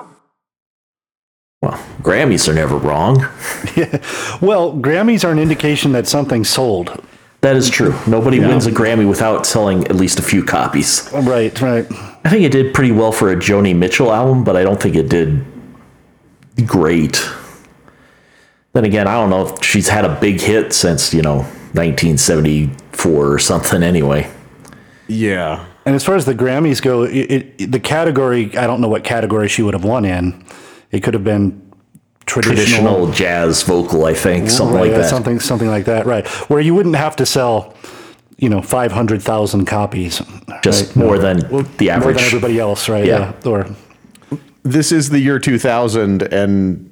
Well, Grammys are never wrong. [LAUGHS] yeah. Well, Grammys are an indication that something sold. That is true. Nobody wins a Grammy without selling at least a few copies. Right, right. I think it did pretty well for a Joni Mitchell album, but I don't think it did great. Then again, I don't know if she's had a big hit since, you know, 1974 or something anyway. Yeah. And as far as the Grammys go, it, it, the category, I don't know what category she would have won in. It could have been traditional, Traditional jazz vocal, I think, something right, like that. Something, something like that, right? Where you wouldn't have to sell, you know, five hundred thousand copies, Just right? more than the more than average. everybody else, right? Yeah. Or this is the year 2000 and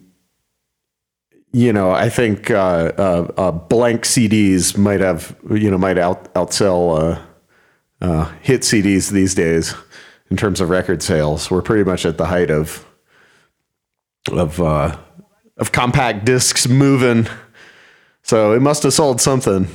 you know i think uh, uh, uh, blank cds might have you know might out outsell uh, uh, hit cds these days in terms of record sales. We're pretty much at the height of of uh, of compact discs moving. So it must have sold something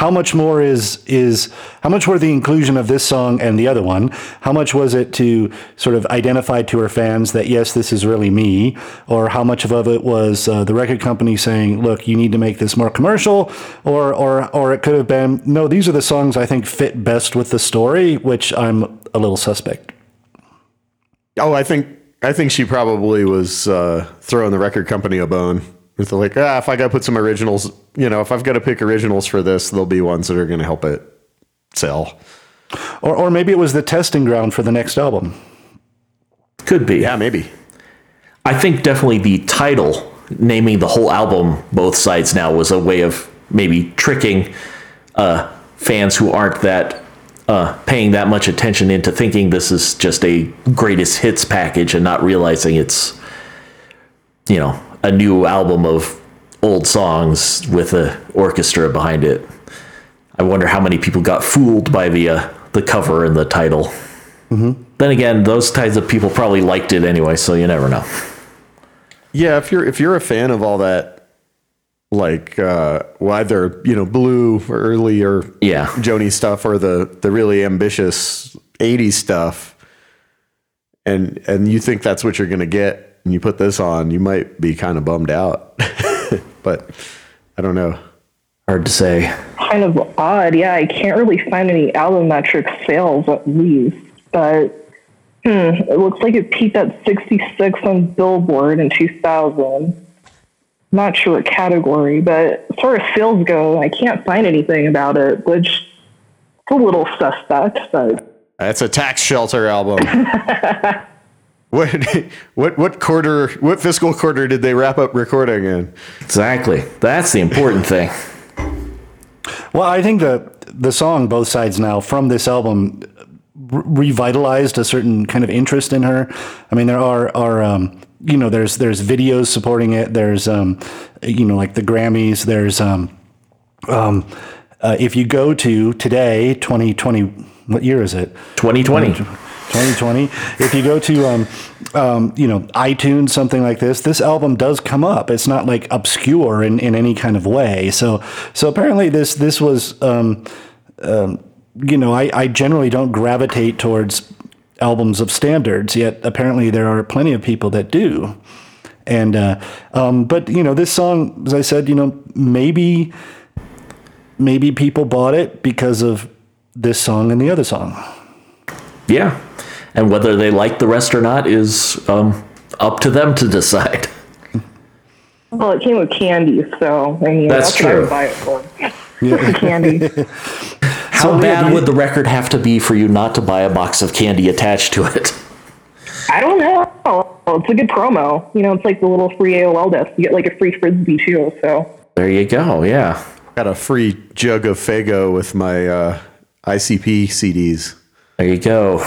how much more is is how much were the inclusion of this song and the other one? How much was it to sort of identify to her fans that yes, this is really me, or how much of it was uh, the record company saying, look, you need to make this more commercial, or or or it could have been no, these are the songs I think fit best with the story, which I'm a little suspect. Oh, I think I think she probably was uh, throwing the record company a bone. With like, ah, if I got to put some originals, you know, if I've got to pick originals for this, there'll be ones that are going to help it sell. Or or maybe it was the testing ground for the next album. Could be. Yeah, maybe. I think definitely the title, naming the whole album both sides now, was a way of maybe tricking uh, fans who aren't that uh, paying that much attention into thinking this is just a greatest hits package and not realizing it's, you know, a new album of old songs with a orchestra behind it. I wonder how many people got fooled by the uh, the cover and the title. Mm-hmm. Then again, those types of people probably liked it anyway, so you never know. Yeah, if you're if you're a fan of all that, like uh, well, either you know blue or early or Yeah. Joni stuff or the the really ambitious '80s stuff, and and you think that's what you're going to get, and you put this on, you might be kind of bummed out. [LAUGHS] but I don't know. Hard to say. kind of odd. Yeah, I can't really find any album metric sales at least, but hmm, it looks like it peaked at 66 on Billboard in 2000. Not sure what category, but as far as sales go, I can't find anything about it, which is a little suspect, but That's a tax shelter album. [LAUGHS] what [LAUGHS] what what quarter? What fiscal quarter did they wrap up recording in? Exactly. That's the important thing. Well, I think the the song "Both Sides Now" from this album re- revitalized a certain kind of interest in her. I mean, there are are um, you know there's there's videos supporting it. There's um, you know like the Grammys. There's um, um, uh, if you go to today, 2020, what year is it? 2020. 2020. If you go to, um, um, you know, iTunes, something like this, this album does come up. It's not like obscure in, in any kind of way. So, so apparently this this was, um, um, you know, I, I generally don't gravitate towards albums of standards. Yet apparently there are plenty of people that do. And uh, um, but you know, this song, as I said, you know, maybe maybe people bought it because of this song and the other song. Yeah. And whether they like the rest or not is um, up to them to decide. well, it came with candy, so I mean, That's that's, what I true. [LAUGHS] [LAUGHS] would buy it for. The candy. How Leah, bad would the record have to be for you not to buy a box of candy attached to it? I don't know. It's a good promo. You know, it's like the little free AOL desk. You get like a free frisbee too. So There you go. Yeah. Got a free jug of Faygo with my uh, ICP CDs. There you go.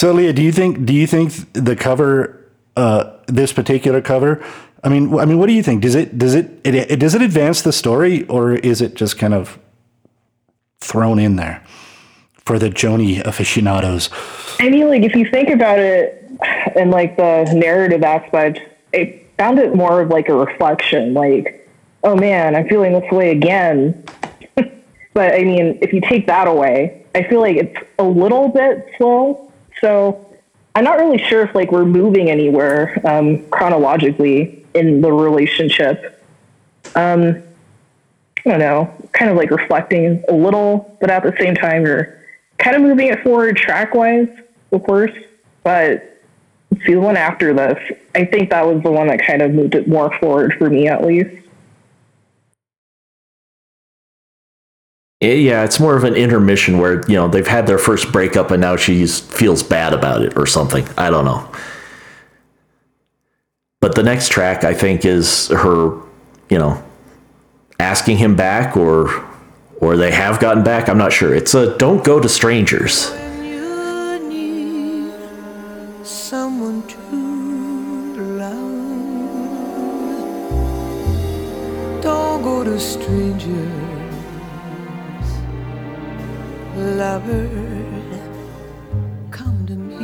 So, Leah, do you think do you think the cover, uh, this particular cover? I mean, I mean, what do you think? Does it does it, it, it does it advance the story, or is it just kind of thrown in there for the Joni aficionados? I mean, like if you think about it, and like the narrative aspect, I found it more of like a reflection. Like, oh man, I'm feeling this way again. [LAUGHS] but I mean, if you take that away, I feel like it's a little bit slow. So I'm not really sure if like we're moving anywhere um, chronologically in the relationship. Um, I don't know, kind of like reflecting a little, but at the same time, you're kind of moving it forward track wise, of course. But see the one after this, I think that was the one that kind of moved it more forward for me, at least. Yeah, it's more of an intermission where you know they've had their first breakup and now she feels bad about it or something. I don't know. But the next track, I think, is her, you know, asking him back or or they have gotten back. I'm not sure. It's a "Don't Go to Strangers." When Lover, come to me.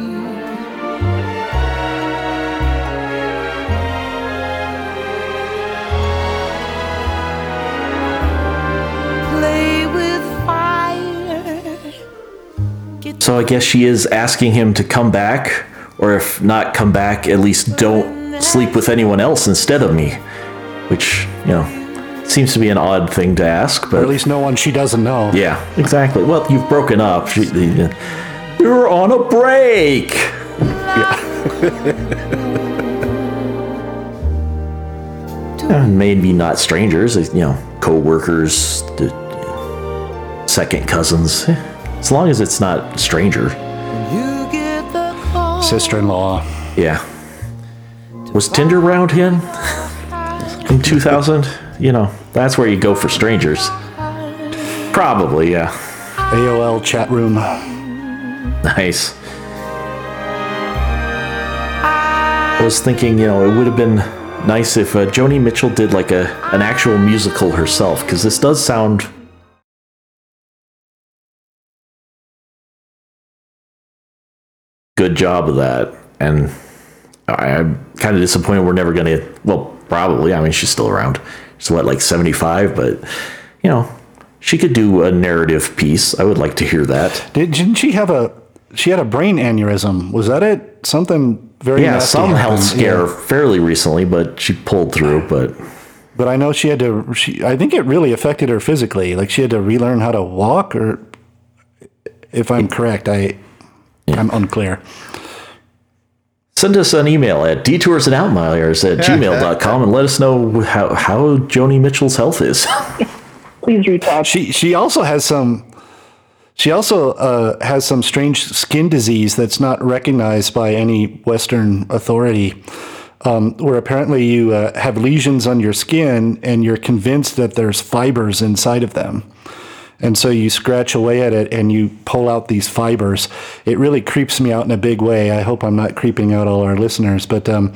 Play with fire. Get So I guess she is asking him to come back, or if not come back, at least don't sleep with anyone else instead of me. Which, you know, seems to be an odd thing to ask, Or but at least no one she doesn't know. yeah, exactly. Well, you've broken up. She- You're on a break. Yeah, [LAUGHS] maybe not strangers, you know, co-workers, the- second cousins. As long as it's not stranger. you get the. Sister-in-law. Yeah. Was Tinder round in in 2000? You know, that's where you go for strangers. Probably, yeah. AOL chat room. Nice. I was thinking, you know, it would have been nice if uh, Joni Mitchell did like a an actual musical herself, because this does sound good job of that, and I, I'm kind of disappointed we're never gonna. Well, probably. I mean, she's still around. She's what, like seventy five, but you know, she could do a narrative piece. I would like to hear that. Did, didn't she have a? She had a brain aneurysm. Was that it? Something very Yeah, some health scare Yeah. fairly recently, but she pulled through. But But I know she had to. She, I think it really affected her physically. Like she had to relearn how to walk, or if I'm correct, I I'm unclear. Send us an email at detours and outliers at [LAUGHS] gmail.com and let us know how, how Joni Mitchell's health is. [LAUGHS] Please reach out. She she also has some. She also uh, has some strange skin disease that's not recognized by any Western authority, um, where apparently you uh, have lesions on your skin and you're convinced that there's fibers inside of them. And so you scratch away at it and you pull out these fibers. It really creeps me out in a big way. I hope I'm not creeping out all our listeners. But um,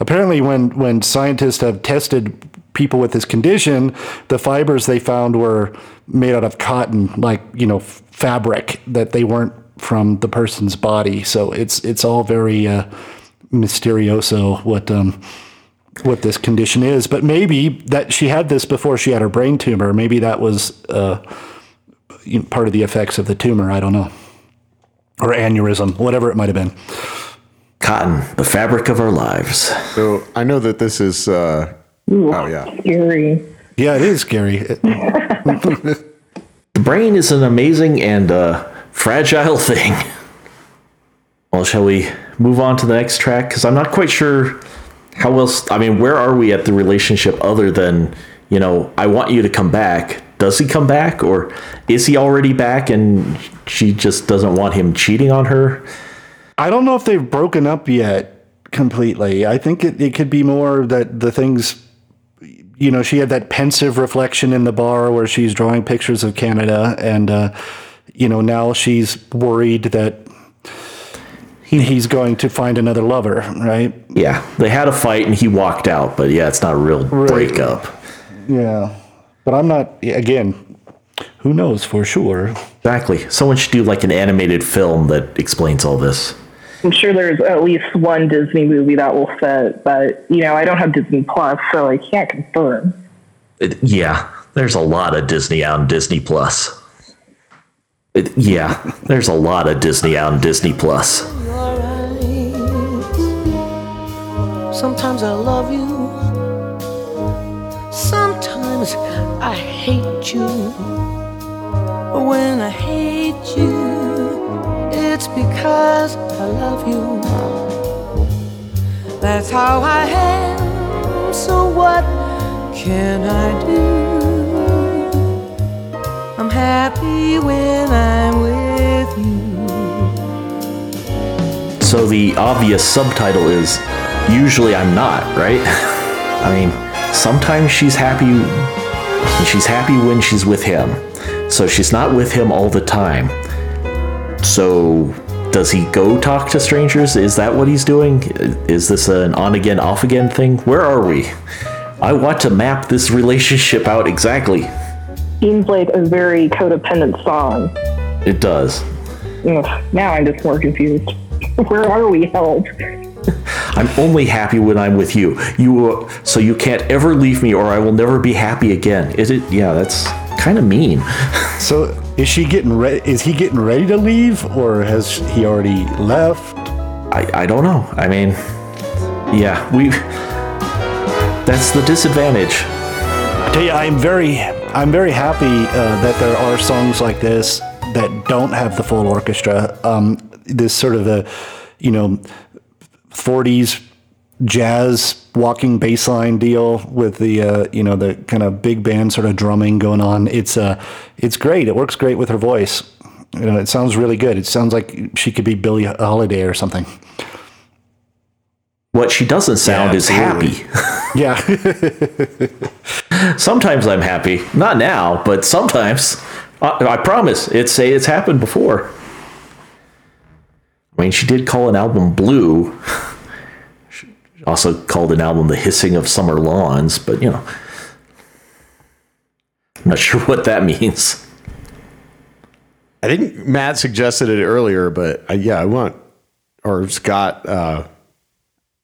apparently, when, when scientists have tested people with this condition, the fibers they found were made out of cotton, like, you know, f- fabric, that they weren't from the person's body. So it's, it's all very uh, mysterioso what. Um, what this condition is, but maybe that she had this before she had her brain tumor. Maybe that was uh, you know, part of the effects of the tumor. I don't know, or aneurysm, whatever it might have been. Cotton, the fabric of our lives. So I know that this is. Uh, oh yeah. Scary. Yeah, it is scary. [LAUGHS] The brain is an amazing and uh, fragile [LAUGHS] thing. Well, shall we move on to the next track? Because I'm not quite sure how else. I mean, where are we at the relationship other than, you know, I want you to come back? Does he come back? Or is he already back and she just doesn't want him cheating on her? I don't know if they've broken up yet completely. I think it, it could be more that the things, you know, she had that pensive reflection in the bar where she's drawing pictures of Canada, and, uh, you know, now she's worried that he's going to find another lover, right? Yeah, they had a fight and he walked out, but yeah, it's not a real breakup. Yeah. But I'm not, again, who knows for sure? Exactly. Someone should do like an animated film that explains all this. I'm sure there's at least one Disney movie that will fit, but you know, I don't have Disney Plus, so I can't confirm. It- yeah, there's a lot of Disney on Disney Plus. It- yeah, there's a lot of Disney on Disney Plus. Sometimes I love you. I hate you. When I hate you, it's because I love you. That's how I am. So what can I do? I'm happy when I'm with you. So the obvious subtitle is usually I'm not, right? [LAUGHS] I mean, sometimes she's happy and she's happy when she's with him. So she's not with him all the time. So does he go talk to strangers? Is that what he's doing? Is this an on again, off again thing? Where are we? I want to map this relationship out exactly. Seems like a very codependent song. It does. Ugh, now I'm just more confused. [LAUGHS] Where are we? Help. [LAUGHS] I'm only happy when I'm with you. You uh, so you can't ever leave me or I will never be happy again. Is it? Yeah, that's kind of mean. [LAUGHS] So is she getting ready? Is he getting ready to leave, or has he already left? I, I don't know. I mean, yeah, we. That's the disadvantage. I tell you, I'm very, I'm very happy uh, that there are songs like this that don't have the full orchestra. Um, this sort of a, you know, 40s jazz walking bass line deal with the uh, you know the kind of big band sort of drumming going on. It's uh it's great. It works great with her voice. You know, it sounds really good. It sounds like she could be Billie Holiday or something. What she doesn't sound Yeah, is happy. [LAUGHS] Yeah. [LAUGHS] sometimes I'm happy. Not now, but sometimes. I, I promise. It's say it's happened before. I mean, she did call an album "Blue." She also called an album "The Hissing of Summer Lawns," but you know, I'm not [LAUGHS] sure what that means. I think Matt suggested it earlier, but uh, yeah, I want or Scott uh,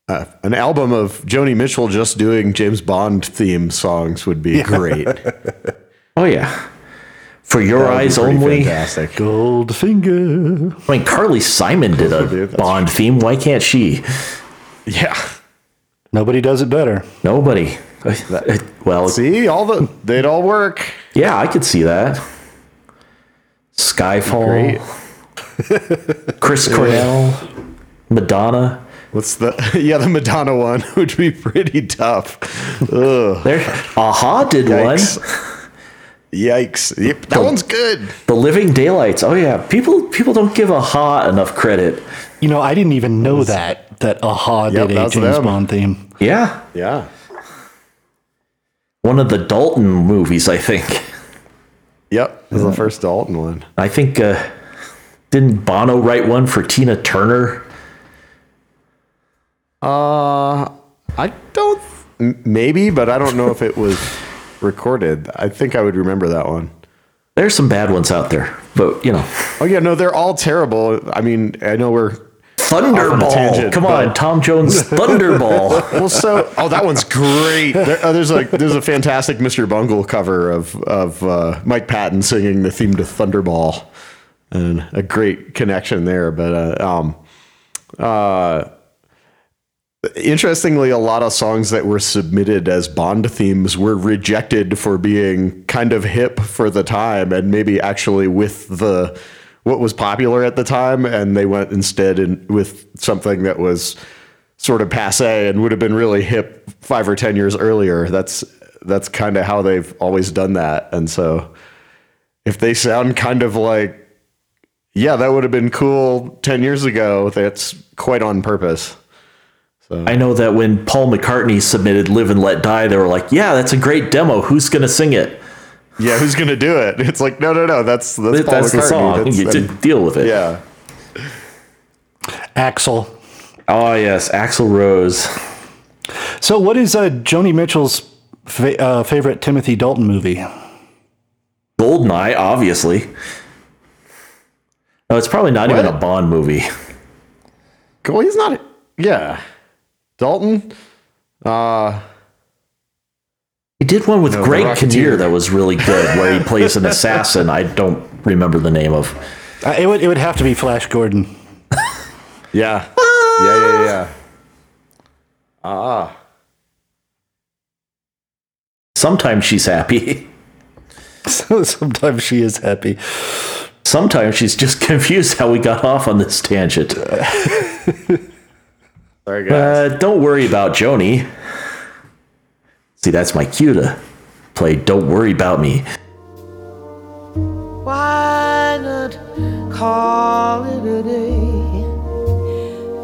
uh, an album of Joni Mitchell just doing James Bond theme songs would be great. [LAUGHS] Oh yeah, for your That would be eyes pretty only. Fantastic. Goldfinger. I mean, Carly Simon did a Dude, that's- Bond theme. Why can't she? Yeah. Nobody does it better. Nobody. Uh, well, See, all the they'd all work. yeah, I could see that. Skyfall. [LAUGHS] Chris Cornell. Madonna. What's the [LAUGHS] yeah the Madonna one [LAUGHS] would be pretty tough. Ugh. There. a-ha did Yikes. one. Yikes! Yep, that one's good. The Living Daylights. Oh yeah, people people don't give a-ha enough credit. You know, I didn't even know that that a-ha Yep, did a James them. Bond theme. Yeah, Yeah. one of the Dalton movies, I think. Yep. This is the first Dalton one. I think uh, didn't Bono write one for Tina Turner? Uh, I don't. Maybe, but I don't know if it was recorded. I think I would remember that one. There's some bad ones out there, but you know, Oh yeah, no, they're all terrible. I mean, I know we're Thunderball. tangent, Come on, but- Tom Jones, [LAUGHS] Thunderball. well. So, oh, that one's great. There, uh, there's like there's a fantastic Mr. Bungle cover of of uh, Mike Patton singing the theme to Thunderball, and a great connection there. But uh, um, uh, interestingly, a lot of songs that were submitted as Bond themes were rejected for being kind of hip for the time and maybe actually with the what was popular at the time, and they went instead in with something that was sort of passe and would have been really hip five or ten years earlier. That's that's kind of how they've always done that, and so if they sound kind of like yeah, that would have been cool 10 years ago. That's quite on purpose. I know that when Paul McCartney submitted "Live and Let Die," they were like, "Yeah, that's a great demo. Who's gonna sing it?" Yeah, who's going to do it? [LAUGHS] It's like, no, no, no. That's that's, Paul That's the song. That's- you and- deal with it. yeah. Axl. Oh yes, Axl Rose. So, what is uh, Joni Mitchell's fa- uh, favorite Timothy Dalton movie? Goldeneye, obviously. No, it's probably not even a Bond movie. Well, he's not. Yeah. Dalton? Uh, He did one with No, Greg Kinnear that was really good, where he plays an assassin. I don't remember the name of. Uh, it would it would have to be Flash Gordon. yeah. yeah, yeah, yeah. Ah. Sometimes she's happy. [LAUGHS] Sometimes she is happy. Sometimes she's just [LAUGHS] confused how we got off on this tangent. [LAUGHS] Sorry, guys. Uh, don't worry about Joni. See, that's my cue to play Don't Worry About Me. Why not call it a day?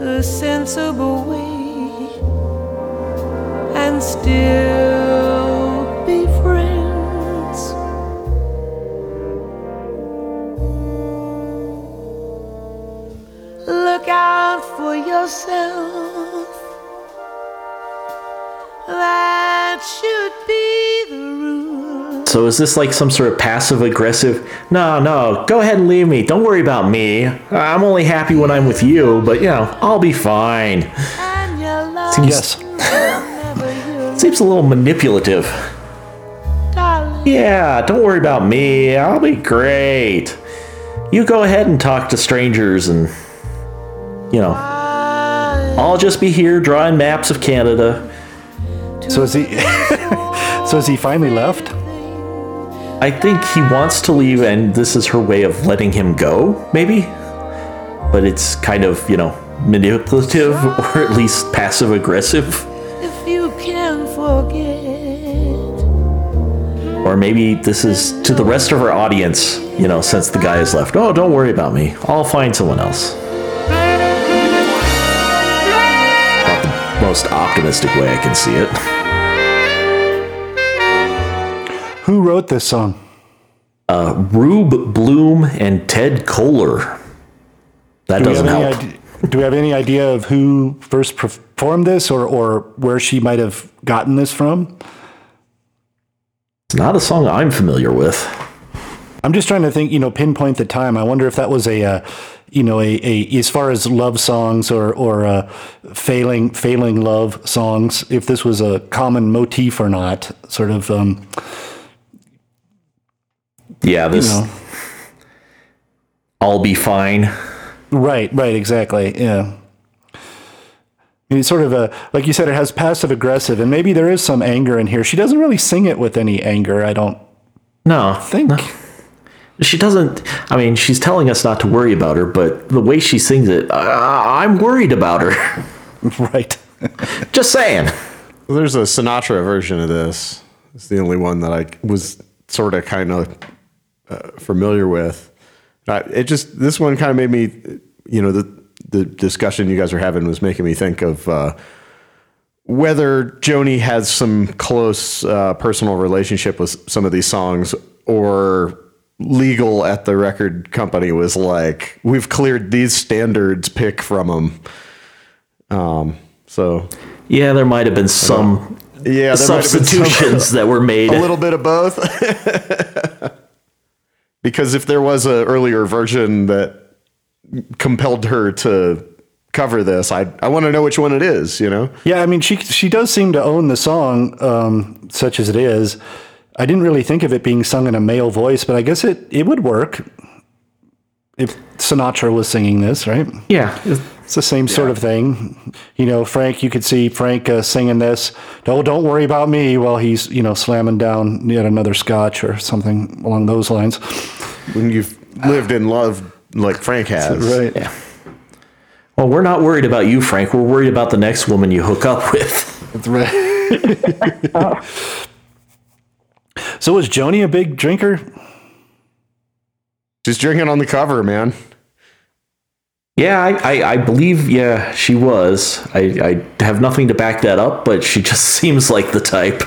A sensible way and still Look out for yourself. That should be the rule. So is this like some sort of passive aggressive? No, no, go ahead and leave me. Don't worry about me. I'm only happy when I'm with you, but you know, I'll be fine. And your love Seems, Yes. seems a little manipulative. Yeah, don't worry about me. I'll be great. You go ahead and talk to strangers and you know, I'll just be here drawing maps of Canada. So is he? [LAUGHS] so is he finally left? I think he wants to leave, and this is her way of letting him go, maybe? But it's kind of, you know, manipulative [LAUGHS] or at least passive aggressive. If you can forget, Or maybe this is to the rest of our audience, you know, since the guy has left. Oh, don't worry about me. I'll find someone else. Most optimistic way I can see it. Who wrote this song? Uh, Rube Bloom and Ted Koehler. That Do doesn't any help. idea, do we have any idea of who first performed this, or or where she might have gotten this from? It's not a song I'm familiar with. I'm just trying to think, you know, pinpoint the time. I wonder if that was a, uh, you know, a, a as far as love songs or or uh, failing failing love songs, if this was a common motif or not. Sort of, um, Yeah, you this know, I'll be fine. right, right, exactly, yeah. I mean, it's sort of a like you said, it has passive aggressive, and maybe there is some anger in here. She doesn't really sing it with any anger. I don't No, think. She doesn't. I mean, she's telling us not to worry about her, but the way she sings it, I, I'm worried about her. [LAUGHS] right. [LAUGHS] Just saying. There's a Sinatra version of this. It's the only one that I was sort of kind of uh, familiar with. It just this one kind of made me, you know, the the discussion you guys are having was making me think of uh, whether Joni has some close uh, personal relationship with some of these songs, or legal at the record company was like, we've cleared these standards, pick from them. Um, so Yeah, there might have been some yeah, there might have been some- substitutions that were made. a little bit of both. [LAUGHS] because if there was an earlier version that compelled her to cover this, I I want to know which one it is. You know, Yeah, I mean, she she does seem to own the song, um, such as it is. I didn't really think of it being sung in a male voice, but I guess it it would work if Sinatra was singing this, right? yeah, It's the same sort of thing. You know, Frank, you could see Frank uh, singing this. Don't don't worry about me while he's you know slamming down yet another scotch or something along those lines. when you've lived in love like Frank has, Right. yeah. Well, we're not worried about you, Frank. We're worried about the next woman you hook up with. That's right. [LAUGHS] [LAUGHS] so was Joni a big drinker? She's drinking on the cover, man. Yeah, I, I, I believe, yeah, she was. I, I have nothing to back that up, but she [LAUGHS] just seems like the type.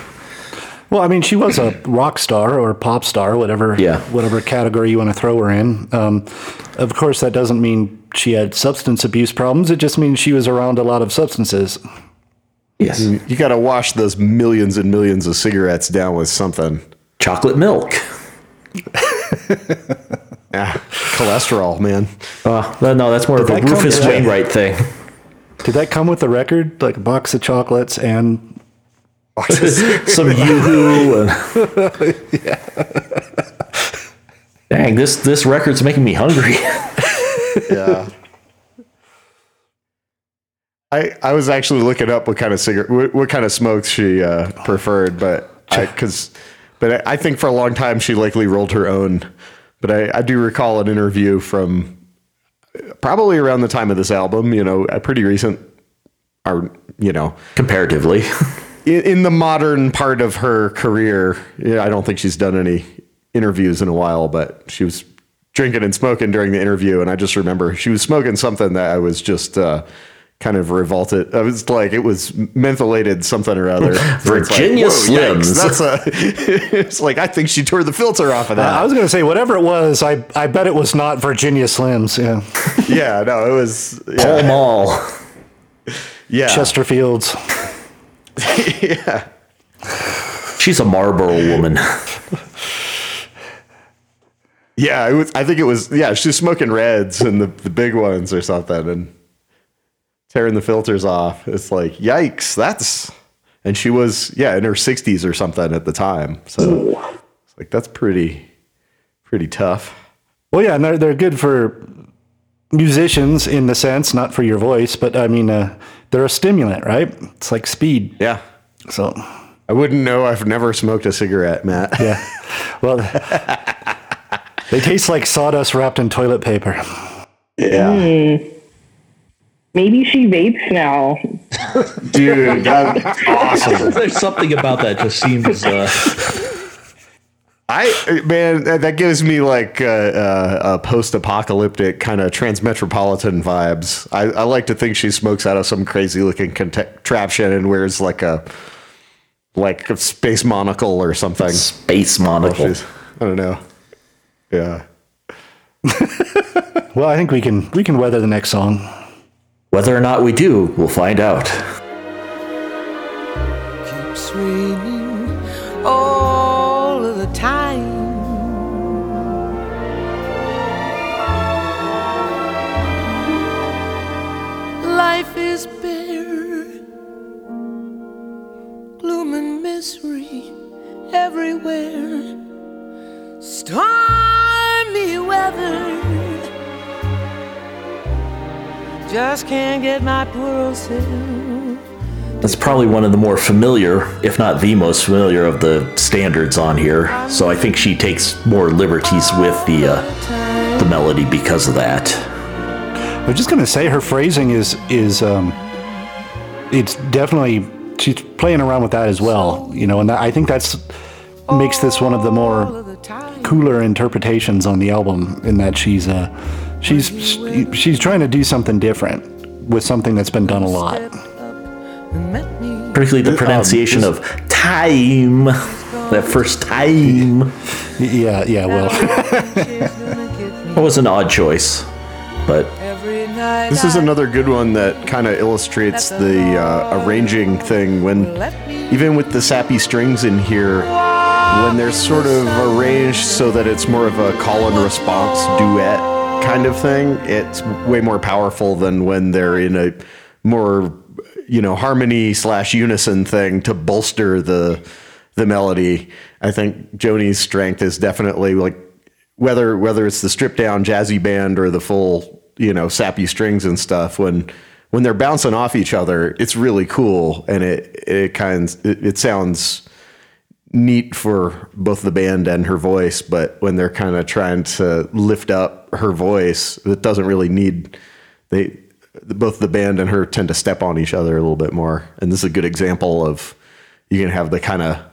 Well, I mean, she was a rock star or pop star, whatever, Yeah. whatever category you want to throw her in. Um, of course, that doesn't mean she had substance abuse problems. It just means she was around a lot of substances. Yes. You got to wash those millions and millions of cigarettes down with something. Chocolate milk. [LAUGHS] Ah, cholesterol, man. Uh, no, that's more of a come- Rufus yeah. Wainwright thing. Did that come with the record, like a box of chocolates and? [LAUGHS] Some yoo-hoo. And... [LAUGHS] Dang, this this record's making me hungry. yeah. I I was actually looking up what kind of cigarette, what, what kind of smokes she uh, preferred, but because, but I, I think for a long time she likely rolled her own. But I, I do recall an interview from probably around the time of this album, you know, a pretty recent, or you know, Comparatively. [LAUGHS] in, in the modern part of her career. Yeah, I don't think she's done any interviews in a while, but she was drinking and smoking during the interview, and I just remember she was smoking something that I was just uh, kind of revolted. I was like, it was mentholated something or other. [LAUGHS] Virginia like, Slims. That's a. [LAUGHS] it's like I think she tore the filter off of that. Uh, I was going to say whatever it was. I I bet it was not Virginia Slims. Yeah, [LAUGHS] yeah, no, it was Pall yeah, Mall. yeah. Chesterfields. yeah. She's a Marlboro woman. Yeah, it was, I think it was. Yeah, she's smoking reds and the, the big ones or something, and tearing the filters off. It's like, yikes! That's and she was yeah in her sixties or something at the time. So it's like that's pretty pretty tough. Well, yeah, and they're they're good for musicians in the sense, not for your voice, but I mean, uh, they're a stimulant, right? It's like speed. Yeah, So, I wouldn't know. I've never smoked a cigarette, Matt. yeah. Well, [LAUGHS] they taste like sawdust wrapped in toilet paper. Yeah, Maybe she vapes now. dude, that's [LAUGHS] awesome. [LAUGHS] There's something about that just seems. Uh, I man, that that gives me like a, uh, uh, post-apocalyptic kind of transmetropolitan vibes. I, I like to think she smokes out of some crazy-looking contraption and wears like a like a space monocle or something. space monocle. I don't know. Yeah. [LAUGHS] Well, I think we can we can weather the next song. Whether or not we do, we'll find out. keeps raining all of the time. Life is bare, gloom and misery everywhere, stormy weather. Just can't get my poor old self. That's probably one of the more familiar, if not the most familiar, of the standards on here. So I think she takes more liberties with the uh, the melody because of that. I was just gonna say her phrasing is is um, it's definitely she's playing around with that as well, you know, and that, I think that's makes this one of the more cooler interpretations on the album in that she's uh she's she's trying to do something different with something that's been done a lot. Particularly the pronunciation of time. [LAUGHS] That first time. Yeah, yeah, well. [LAUGHS] It was an odd choice, but This is another good one that kind of illustrates the uh, arranging thing when, even with the sappy strings in here, when they're sort of arranged so that it's more of a call and response duet kind of thing, it's way more powerful than when they're in a more, you know, harmony slash unison thing to bolster the the melody. I think Joni's strength is definitely like whether whether it's the stripped down jazzy band or the full you know sappy strings and stuff when when they're bouncing off each other it's really cool. And it it kind it, it sounds neat for both the band and her voice. But when they're kind of trying to lift up her voice that doesn't really need they both the band and her tend to step on each other a little bit more. And this is a good example of you can have the kind of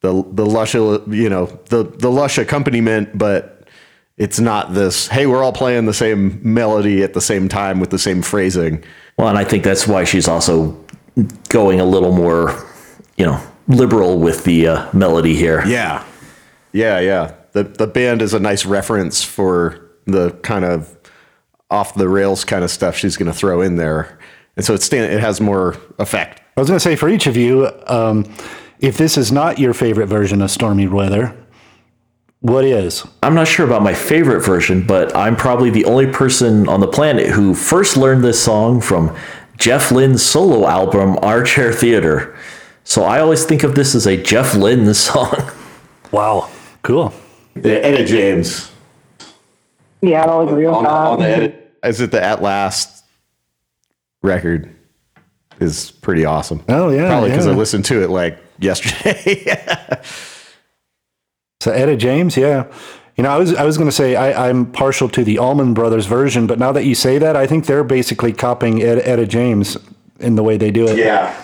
the the lush you know the the lush accompaniment but it's not this hey we're all playing the same melody at the same time with the same phrasing. Well, and I think that's why she's also going a little more, you know, liberal with the uh, melody here. yeah. Yeah yeah. The the band is a nice reference for the kind of off the rails kind of stuff she's going to throw in there and so it's, stand it has more effect I was gonna say for each of you, um, if this is not your favorite version of Stormy Weather, what is? I'm not sure about my favorite version, but I'm probably the only person on the planet who first learned this song from Jeff Lynne's solo album, Armchair Theater. So I always think of this as a Jeff Lynne song. [LAUGHS] Wow, cool. the Etta James Yeah, I'll agree with that. is it the At Last record is pretty awesome. Oh, yeah, probably because yeah. I listened to it like [LAUGHS] yesterday. So Etta James, yeah. You know, I was I was going to say I, I'm partial to the Allman Brothers version, but now that you say that, I think they're basically copying Ed, Etta James in the way they do it. yeah,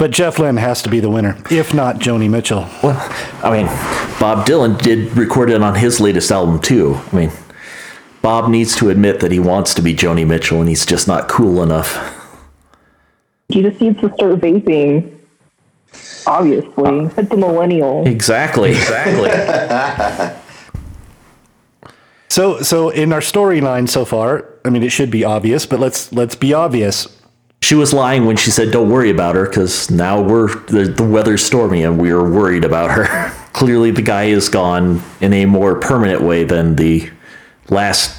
But Jeff Lynne has to be the winner, if not Joni Mitchell. Well, I mean, Bob Dylan did record it on his latest album too. I mean, Bob needs to admit that he wants to be Joni Mitchell and he's just not cool enough. He just needs to start vaping. Obviously, uh, it's the millennial. Exactly. Exactly. [LAUGHS] So, so in our storyline so far, I mean, it should be obvious, but let's let's be obvious. She was lying when she said, "Don't worry about her," because now we're the, the weather's stormy and we're worried about her. [LAUGHS] Clearly, the guy is gone in a more permanent way than the last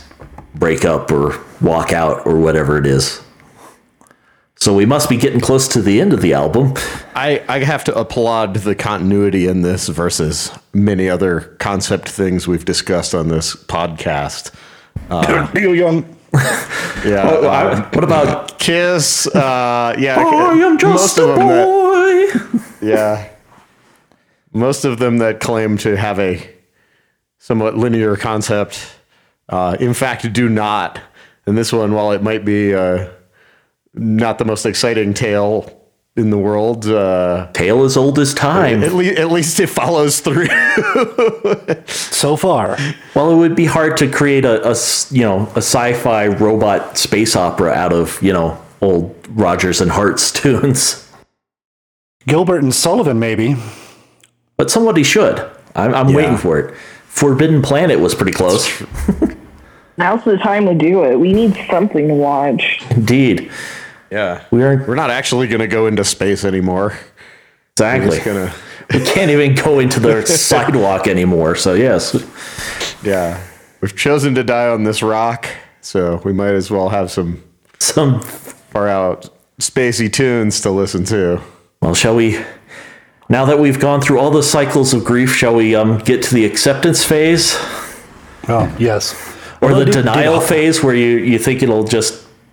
breakup or walkout or whatever it is. So we must be getting close to the end of the album. I, I have to applaud the continuity in this versus many other concept things we've discussed on this podcast. Uh, [COUGHS] Neil Young. [LAUGHS] Yeah. uh, what about Kiss? Uh, yeah. I am just most a of them that- boy? Yeah. Most of them that claim to have a somewhat linear concept, uh, in fact, do not. And this one, while it might be uh, not the most exciting tale in the world, uh, Tale as old as time. at, le- at least it follows through. [LAUGHS] So far, Well, it would be hard to create a, a s- you know a sci-fi robot space opera out of you know old Rodgers and Hart's [LAUGHS] tunes, Gilbert and Sullivan, maybe. but somebody should. I'm, I'm waiting for it. Forbidden Planet was pretty close, [LAUGHS] Now's the time to do it. We need something to watch. indeed. Yeah. We aren't We're not actually going to go into space anymore. We're exactly. just gonna, We can't even go into the [LAUGHS] sidewalk anymore. So yes, yeah. We've chosen to die on this rock, so we might as well have some some. far out spacey tunes to listen to. Well, shall we? Now that we've gone through all the cycles of grief, shall we um, get to the acceptance phase Oh, yes. or Although the did- did- denial phase, where you you think it'll just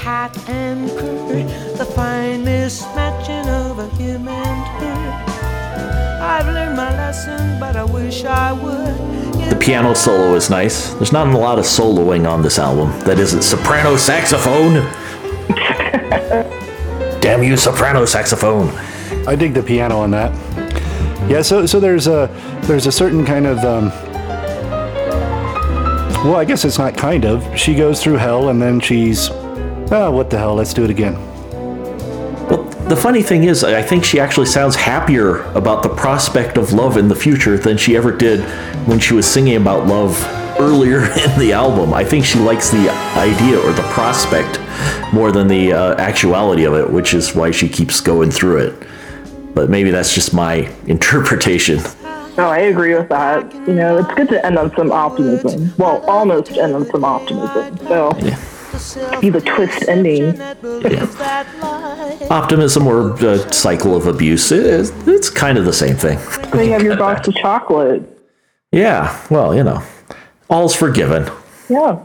of cat and cur, the fine mismatching of a him and her. I've learned my lesson, but I wish I would. The piano solo is nice. There's not a lot of soloing on this album. That isn't soprano saxophone. [LAUGHS] Damn you, soprano saxophone! I dig the piano on that. Yeah, so so there's a there's a certain kind of um, well, I guess it's not kind of. She goes through hell and then she's oh, what the hell? Let's do it again. Well, the funny thing is, I think she actually sounds happier about the prospect of love in the future than she ever did when she was singing about love earlier [LAUGHS] in the album. I think she likes the idea or the prospect more than the uh, actuality of it, which is why she keeps going through it. But maybe that's just my [LAUGHS] interpretation. No, I agree with that. You know, it's good to end on some optimism. Well, almost end on some optimism. So, be the twist ending. Optimism or the cycle of abuse, it- it's kind of the same thing. So you have your box of chocolate. Yeah, well, you know, all's forgiven. Yeah.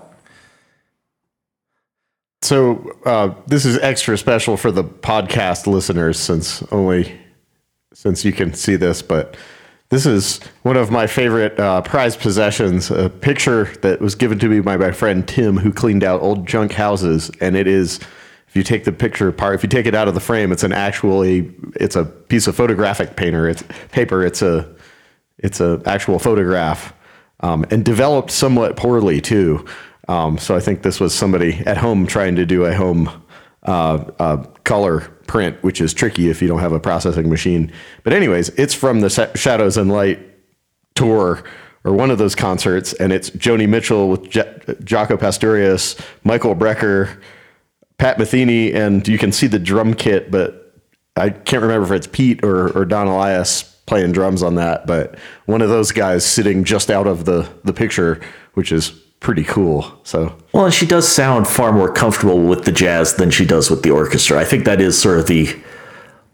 So uh, this is extra special for the podcast listeners, since only since you can see this, but this is one of my favorite uh, prized possessions. A picture that was given to me by my friend Tim, who cleaned out old junk houses, and it is. If you take the picture apart, if you take it out of the frame, it's an actually it's a piece of photographic paper. It's paper. It's a it's a actual photograph um, and developed somewhat poorly too. Um, so I think this was somebody at home trying to do a home uh, uh, color print, which is tricky if you don't have a processing machine. But anyways, it's from the Sa- Shadows and Light tour or one of those concerts, and it's Joni Mitchell with J- Jaco Pastorius, Michael Brecker, Pat Metheny, and you can see the drum kit, but I can't remember if it's Pete or, or Don Alias playing drums on that, but one of those guys sitting just out of the, the picture, which is pretty cool. So Well, and she does sound far more comfortable with the jazz than she does with the orchestra. I think that is sort of the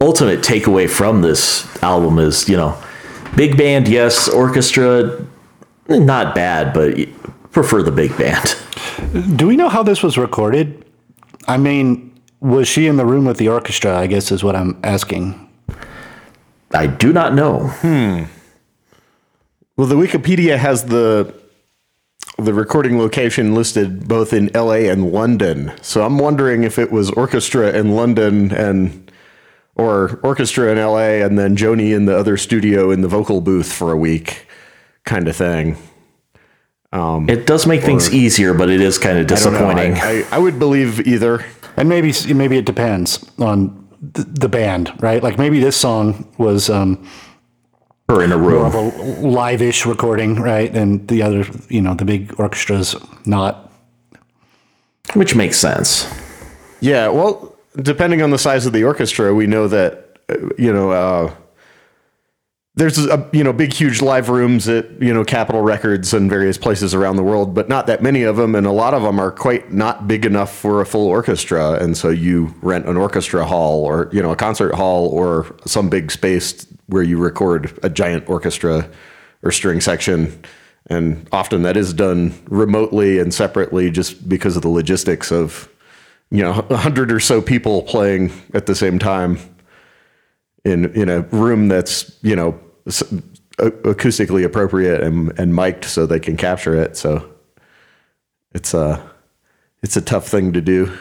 ultimate takeaway from this album is, you know, big band, yes, orchestra, not bad, but prefer the big band. Do we know how this was recorded? I mean, was she in the room with the orchestra? I guess is what I'm asking. I do not know. Hmm. Well, the Wikipedia has the the recording location listed both in L.A. and London. So I'm wondering if it was orchestra in London and or orchestra in L.A. and then Joni in the other studio in the vocal booth for a week, kind of thing. Um, it does make things easier, but it is kind of disappointing. I, I, I, would believe either, and maybe maybe it depends on the, the band, right? Like maybe this song was. Um, or in a room. More of a live-ish recording, right? And the other, you know, the big orchestra's not. Which makes sense. Yeah, well, depending on the size of the orchestra, we know that, uh, you know, uh, there's a you know big huge live rooms at you know Capitol Records and various places around the world, but not that many of them, and a lot of them are quite not big enough for a full orchestra, and so you rent an orchestra hall or you know a concert hall or some big space where you record a giant orchestra or string section, and often that is done remotely and separately just because of the logistics of you know a hundred or so people playing at the same time in in a room that's you know acoustically appropriate and and mic'd so they can capture it. So it's a it's a tough thing to do.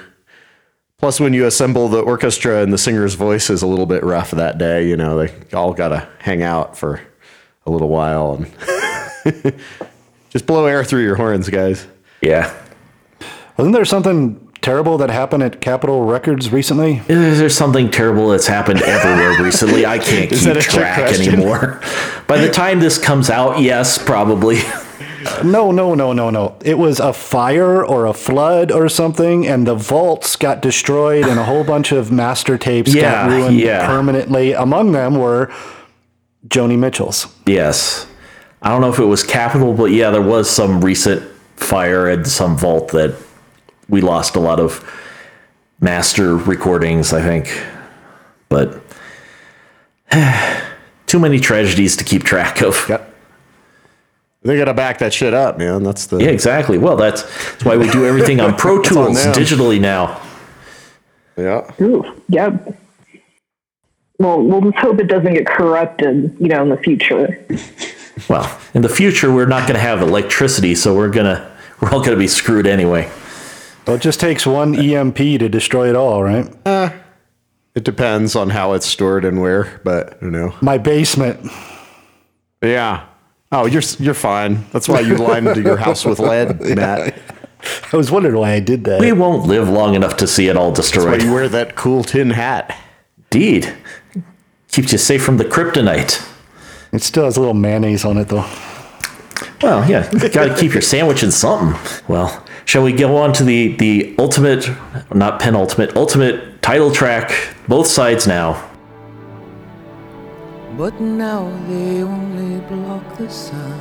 Plus, when you assemble the orchestra and the singer's voice is a little bit rough that day, you know they all got to hang out for a little while and [LAUGHS] just blow air through your horns, guys. Yeah. Wasn't there something terrible that happened at Capitol Records recently? Is there something terrible that's happened everywhere [LAUGHS] recently? I can't keep track anymore. By the time this comes out, yes, probably. No, no, no, no, no. It was a fire or a flood or something, and the vaults got destroyed, and a whole bunch of master tapes yeah, got ruined yeah. permanently. Among them were Joni Mitchell's. Yes. I don't know if it was Capitol, but yeah, there was some recent fire at some vault that we lost a lot of master recordings, I think. But [SIGHS] too many tragedies to keep track of. Yep. They gotta back that shit up, man. That's the yeah, exactly. Well, that's that's why we do everything on Pro [LAUGHS] Tools digitally now. Yeah. Ooh, yeah. Well, we'll just hope it doesn't get corrupted, you know, in the future. Well, in the future, we're not going to have electricity, so we're gonna we're all going to be screwed anyway. Well, it just takes one EMP to destroy it all, right? Uh, it depends on how it's stored and where, but you know. My basement. Yeah. Oh, you're you're fine. That's why you lined your house with lead, [LAUGHS] Matt. I was wondering why I did that. We won't live long enough to see it all destroyed. That's why you wear that cool tin hat. Indeed. Keeps you safe from the kryptonite. It still has a little mayonnaise on it, though. Well, yeah, you got to keep your sandwich in something. Well, Shall we go on to the the ultimate, not penultimate, ultimate title track? Both sides now. But now they only block the sun.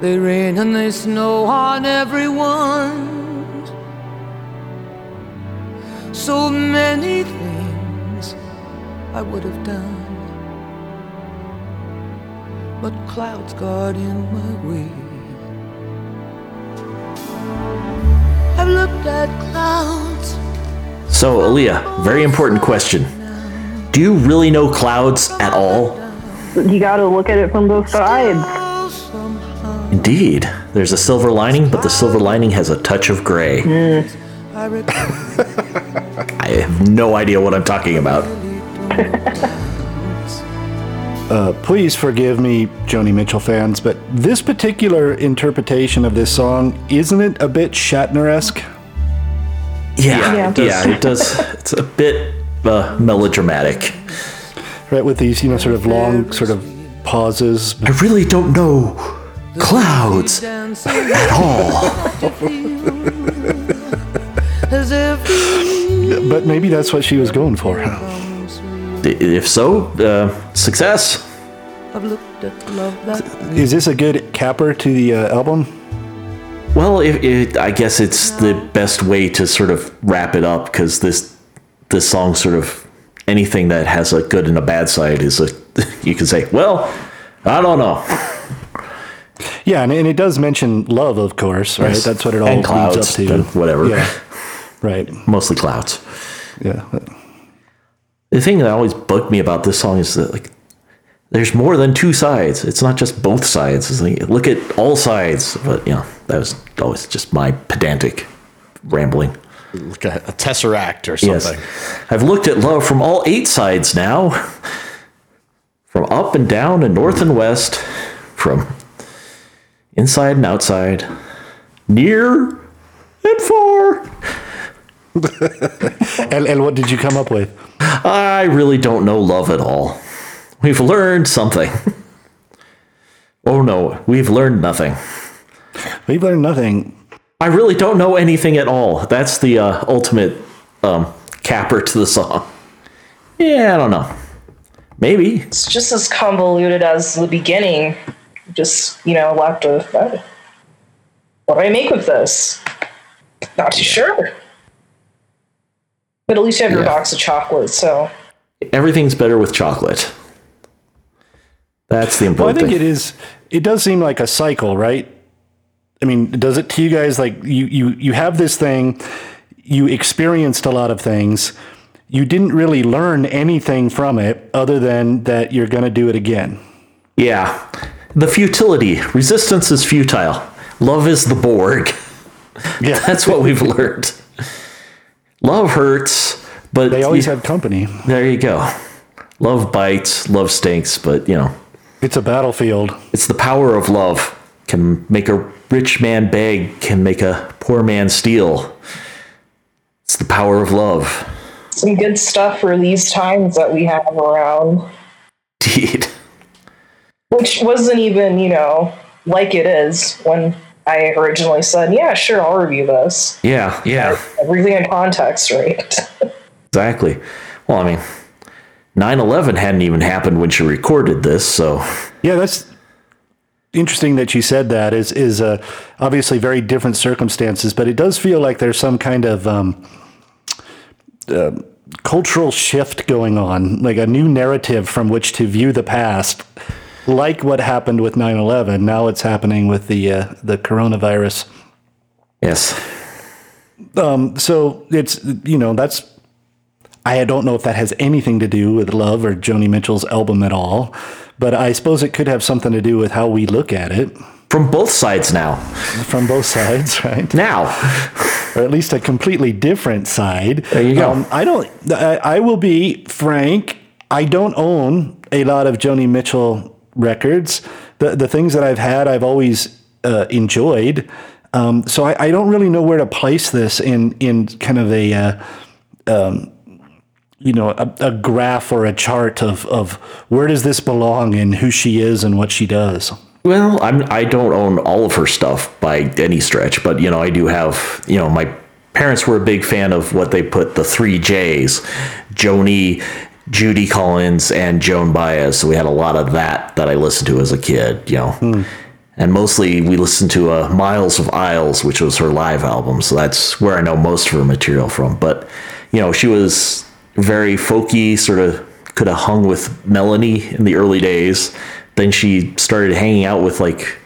They rain and they snow on everyone. So many things I would have done but clouds got in my way. So, Aaliyah, very important question. Do you really know clouds at all? You got to look at it from both sides. Indeed. There's a silver lining, but the silver lining has a touch of gray. Mm. [LAUGHS] I have no idea what I'm talking about. [LAUGHS] Uh, please forgive me, Joni Mitchell fans, but this particular interpretation of this song isn't it a bit Shatner-esque? Yeah, yeah, it does. Yeah, it does. It's a bit uh, melodramatic, right? With these, you know, sort of long, sort of pauses. I really don't know clouds at all. [LAUGHS] but maybe that's what she was going for. If so, uh, success. Is this a good capper to the uh, album? Well, it, it, I guess it's the best way to sort of wrap it up because this this song sort of anything that has a good and a bad side is a [LAUGHS] you can say, well, I don't know. Yeah, and, and it does mention love, of course, right? Yes. That's what it all And leads clouds, up to. and whatever. Yeah. Right. Mostly clouds. Yeah. The thing that always bugged me about this song is that like there's more than two sides. It's not just both sides. It's like look at all sides. But you know, that was always just my pedantic rambling. Like a, a tesseract or something. Yes. I've looked at love from all eight sides now. From up and down and north and west. From inside and outside. Near and far. [LAUGHS] And, and what did you come up with? I really don't know love at all. We've learned something. Oh no, we've learned nothing. We've learned nothing. I really don't know anything at all. That's the uh, ultimate um, capper to the song. Yeah, I don't know. Maybe. It's just as convoluted as the beginning. Just, you know, left with uh, what do I make with this? Not too sure. But at least you have your box of chocolate, so Everything's better with chocolate. That's the important. Well, I think thing. it is. It does seem like a cycle, right? I mean, does it to you guys? Like you, you, you have this thing. You experienced a lot of things. You didn't really learn anything from it, other than that you're going to do it again. Yeah. The futility. Resistance is futile. Love is the Borg. Yeah, [LAUGHS] That's what we've learned. Love hurts, but they always you- have company. There you go. Love bites, love stinks, but you know, It's a battlefield. it's the power of love. Can make a rich man beg, can make a poor man steal. It's the power of love. some good stuff for these times that we have around. Indeed. Which wasn't even, you know, like it is when I originally said, yeah, sure, I'll review this. Yeah, yeah, Everything in context, right? [LAUGHS] exactly. Well, I mean, 9 11 hadn't even happened when she recorded this, so Yeah, that's interesting that you said that. Is is uh, obviously very different circumstances, but it does feel like there's some kind of um, uh, cultural shift going on, like a new narrative from which to view the past. Like what happened with 9/11, now it's happening with the uh, the coronavirus. yes. So it's you know that's I don't know if that has anything to do with Love or Joni Mitchell's album at all, but I suppose it could have something to do with how we look at it From both sides now. from both sides, [LAUGHS] right? Now. or at least a completely different side. There you go. Um, I don't. I, I will be frank. I don't own a lot of Joni Mitchell records. The the things that I've had, I've always uh, enjoyed. Um, so I, I don't really know where to place this in in kind of a. Uh, um, you know, a, a graph or a chart of, of where does this belong and who she is and what she does. Well, I'm I don't own all of her stuff by any stretch, but you know, I do have, you know, my parents were a big fan of what they put the three J's, Joni, Judy Collins, and Joan Baez. So we had a lot of that that I listened to as a kid, you know. And mostly we listened to uh, Miles of Aisles, which was her live album. So that's where I know most of her material from. But, you know, she was very folky, sort of could have hung with Melanie in the early days. Then she started hanging out with like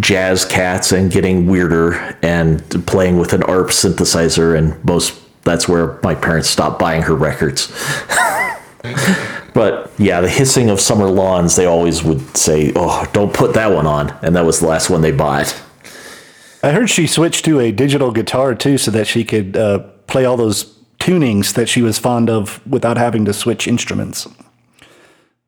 jazz cats and getting weirder and playing with an ARP synthesizer. And most that's where my parents stopped buying her records. [LAUGHS] But yeah, the hissing of summer lawns, they always would say, oh, don't put that one on. And that was the last one they bought. I heard she switched to a digital guitar too, so that she could uh, play all those tunings that she was fond of without having to switch instruments.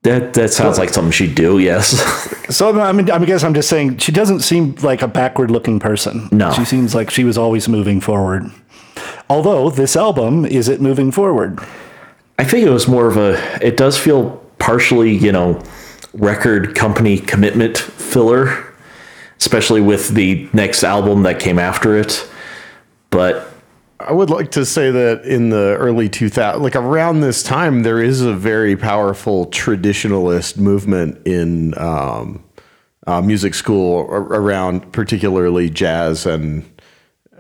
That, that sounds like something she'd do, yes. [LAUGHS] So I mean, I guess I'm just saying she doesn't seem like a backward-looking person. No. she seems like she was always moving forward. Although this album is it moving forward? I think it was more of a, it does feel partially, you know, record company commitment filler, especially with the next album that came after it. But I would like to say that in the early 2000s, like around this time, there is a very powerful traditionalist movement in um, uh, music school around particularly jazz and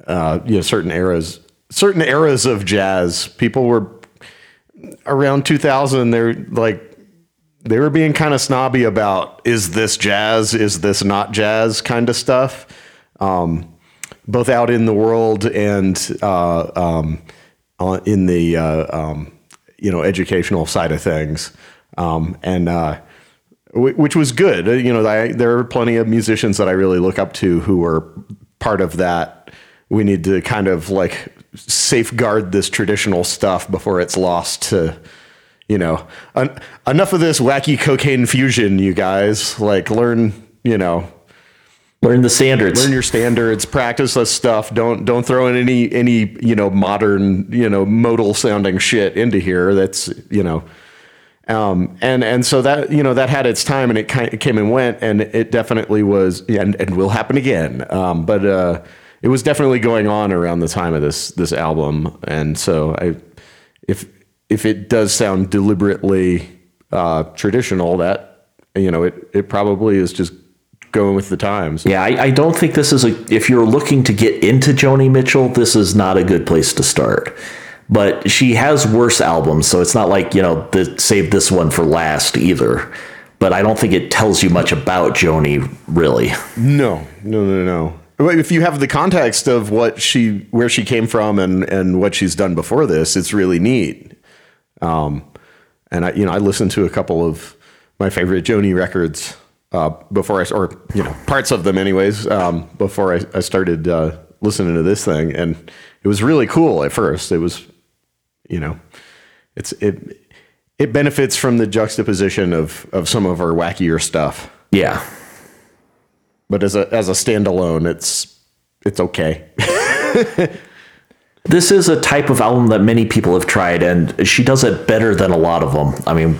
uh, you know certain eras. certain eras of jazz. People were around 2000. They're like they were being kind of snobby about is this jazz, is this not jazz kind of stuff. Um, both out in the world and uh, um, in the uh, um, you know educational side of things, um, and uh, w- which was good. You know, I, there are plenty of musicians that I really look up to who are part of that. We need to kind of like safeguard this traditional stuff before it's lost to you know en- enough of this wacky cocaine fusion you guys like learn you know Learn the standards. learn your standards practice this stuff. Don't don't throw in any any you know modern you know modal sounding shit into here that's you know. Um and and so that you know that had its time and it kind it came and went and it definitely was and and will happen again. Um but uh it was definitely going on around the time of this this album. And so i if if it does sound deliberately uh traditional that you know it it probably is just going with the times Yeah, I, I don't think this is a. If you're looking to get into Joni Mitchell, this is not a good place to start. But she has worse albums, so it's not like you know the, save this one for last either. But I don't think it tells you much about Joni really. No, no, no, no. But if you have the context of what she, where she came from, and and what she's done before this, it's really neat. Um, and I, you know, I listened to a couple of my favorite Joni records uh, before I, or you know, parts of them, anyways, um, before I, I started uh, listening to this thing, and it was really cool at first. It was, you know, it's it it benefits from the juxtaposition of of some of our wackier stuff Yeah, but as a as a standalone, it's it's okay. [LAUGHS] this is a type of album that many people have tried, and she does it better than a lot of them. I mean,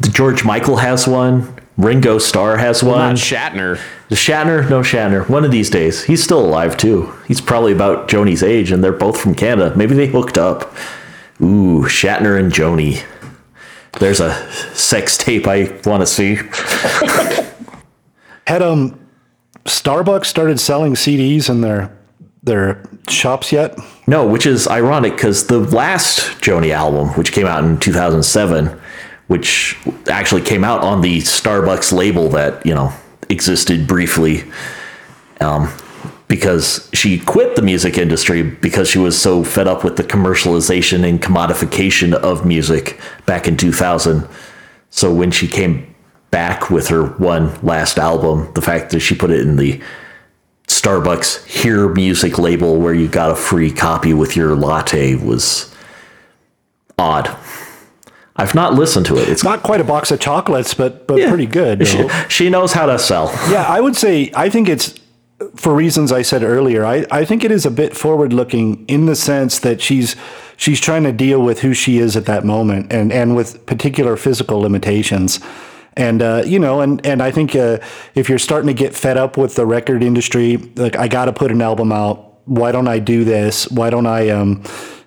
George Michael has one. Ringo Starr has one. Not Shatner. Shatner, no Shatner. One of these days, he's still alive too. He's probably about Joni's age, and they're both from Canada. Maybe they hooked up. Ooh, Shatner and Joni. There's a sex tape I want to see. [LAUGHS] Had um Starbucks started selling CDs in their their shops yet? No, which is ironic because the last Joni album, which came out in 2007, which actually came out on the Starbucks label that you know existed briefly, um, because she quit the music industry because she was so fed up with the commercialization and commodification of music back in 2000. So when she came back with her one last album, the fact that she put it in the Starbucks Hear Music label where you got a free copy with your latte was odd. I've not listened to it. It's Not quite a box of chocolates, but but pretty good. she, she knows how to sell. Yeah, I would say I think it's for reasons I said earlier. I, I think it is a bit forward looking in the sense that she's she's trying to deal with who she is at that moment and and with particular physical limitations. And uh, you know, and and I think uh, if you're starting to get fed up with the record industry, like I got to put an album out. Why don't I do this? Why don't I um,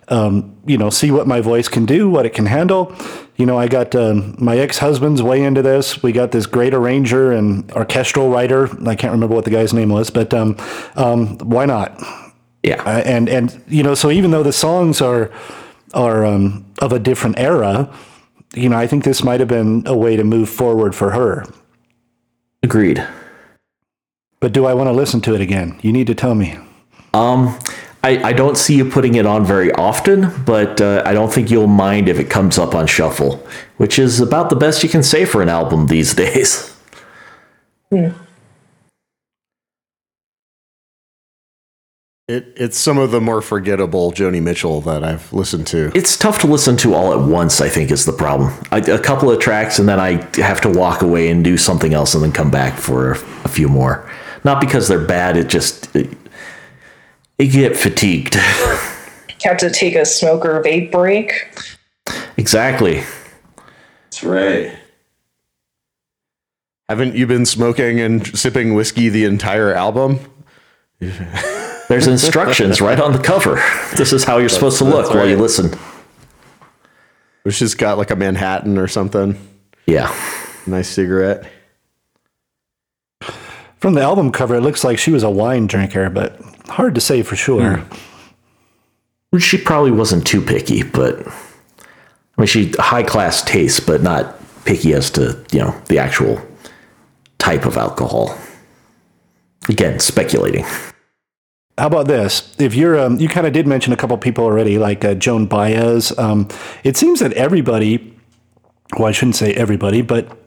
um, you know, see what my voice can do, what it can handle. You know, I got um, my ex husband's way into this. We got this great arranger and orchestral writer. I can't remember what the guy's name was, but um, um, why not? Yeah. Uh, and and you know, so even though the songs are are um, of a different era, you know, I think this might have been a way to move forward for her. Agreed. But do I want to listen to it again? You need to tell me. Um, I, I don't see you putting it on very often, but uh, I don't think you'll mind if it comes up on shuffle, which is about the best you can say for an album these [LAUGHS] days. It, it's some of the more forgettable Joni Mitchell that I've listened to. It's tough to listen to all at once, I think, is the problem. I, a couple of tracks, and then I have to walk away and do something else and then come back for a, a few more. Not because they're bad, it just. It, you get fatigued. Have to take a smoke or vape break. exactly. That's right. Haven't you been smoking and sipping whiskey the entire album? There's instructions right on the cover. This is how you're supposed to look that's while you right. listen. Which has got like a Manhattan or something. Yeah. Nice cigarette. From the album cover, it looks like she was a wine drinker, but hard to say for sure. She probably wasn't too picky, but I mean, she high class taste, but not picky as to you know the actual type of alcohol. Again, speculating. How about this? If you're, um, you kind of did mention a couple people already, like uh, Joan Baez. Um, it seems that everybody, well, I shouldn't say everybody, but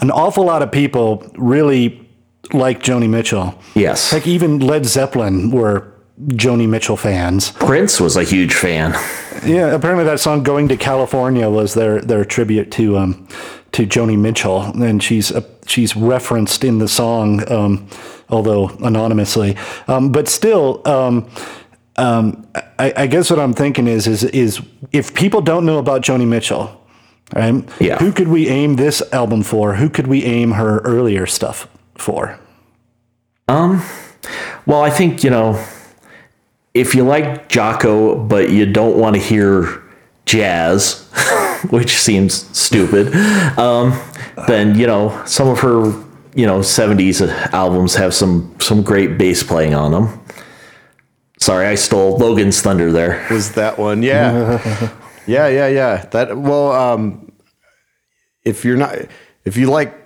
an awful lot of people really like Joni Mitchell. Yes. Like even Led Zeppelin were Joni Mitchell fans. Prince was a huge fan. Yeah, apparently that song "Going to California" was their their tribute to um, to Joni Mitchell, and she's uh, she's referenced in the song, um, although anonymously. Um, but still, um, um, I, I, guess what I'm thinking is is is if people don't know about Joni Mitchell, right? Yeah. Who could we aim this album for? Who could we aim her earlier stuff for? Um. Well, I think you know if you like Jaco, but you don't want to hear jazz, [LAUGHS] which seems stupid, um, then you know some of her you know 70s albums have some some great bass playing on them. Sorry, I stole Logan's thunder there. Was that one? Yeah, [LAUGHS] yeah, yeah, yeah. That well, um, if you're not, if you like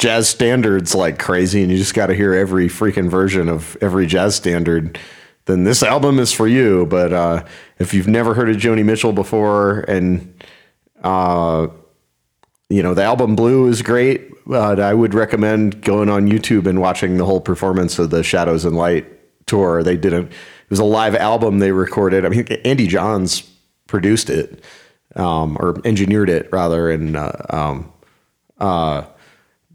jazz standards like crazy, and you just got to hear every freaking version of every jazz standard then this album is for you. But uh, if you've never heard of Joni Mitchell before, and uh, you know the album Blue is great, uh, I would recommend going on YouTube and watching the whole performance of the Shadows and Light tour. They did a it was a live album they recorded. I mean, Andy Johns produced it um, or engineered it rather, and uh, um, uh,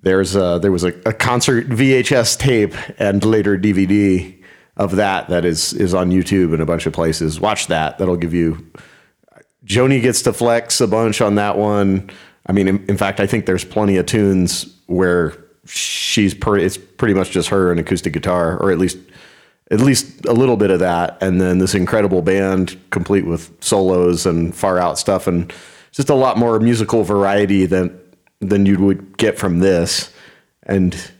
there's a, there was a, a concert VHS tape and later DVD of that that is is on YouTube and a bunch of places. Watch that. That'll give you. Joni gets to flex a bunch on that one. I mean, in, in fact, I think there's plenty of tunes where she's per, it's pretty much just her and acoustic guitar, or at least at least a little bit of that, and then this incredible band complete with solos and far out stuff, and just a lot more musical variety than than you would get from this. And